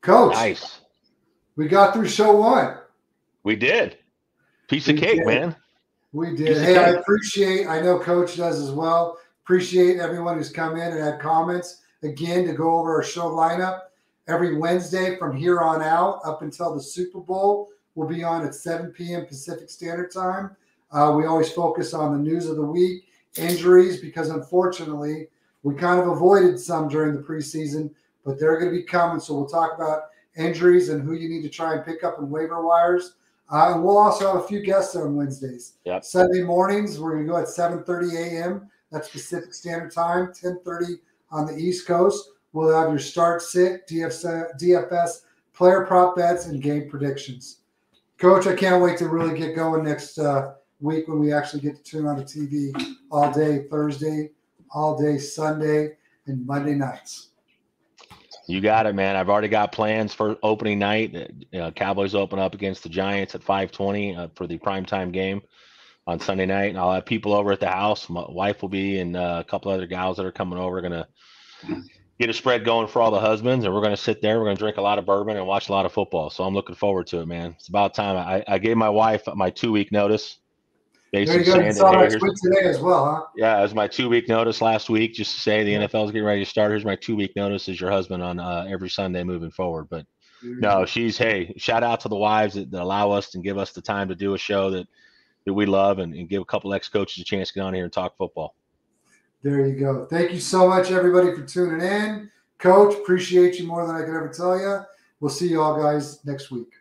Coach, nice. We got through show one. We did. Piece we of cake, did. man. We did. Piece hey, I appreciate. I know Coach does as well. Appreciate everyone who's come in and had comments again to go over our show lineup every Wednesday from here on out up until the Super Bowl. We'll be on at 7 p.m. Pacific Standard Time. Uh, we always focus on the news of the week, injuries, because unfortunately, we kind of avoided some during the preseason, but they're going to be coming. So we'll talk about injuries and who you need to try and pick up in waiver wires. Uh, and we'll also have a few guests on Wednesdays. Yep. Sunday mornings, we're going to go at 7.30 a.m. That's Pacific Standard Time, 10.30 on the East Coast. We'll have your start sit, DFS, DFS player prop bets, and game predictions. Coach, I can't wait to really get going next uh, week when we actually get to turn on the TV all day Thursday, all day Sunday, and Monday nights. You got it, man. I've already got plans for opening night. Know, Cowboys open up against the Giants at 5:20 uh, for the primetime game on Sunday night, and I'll have people over at the house. My wife will be, and uh, a couple other gals that are coming over. Going to get a spread going for all the husbands, and we're going to sit there. We're going to drink a lot of bourbon and watch a lot of football. So I'm looking forward to it, man. It's about time. I, I gave my wife my two week notice. Basically there you go. Saying that, hey, today as well, huh? Yeah, it was my two week notice last week, just to say the NFL is getting ready to start. Here's my two week notice as your husband on uh, every Sunday moving forward. But no, she's hey, shout out to the wives that, that, allow us and give us the time to do a show that that we love and, and give a couple ex coaches a chance to get on here and talk football. There you go. Thank you so much, everybody, for tuning in. Coach, appreciate you more than I could ever tell you. We'll see you all guys next week.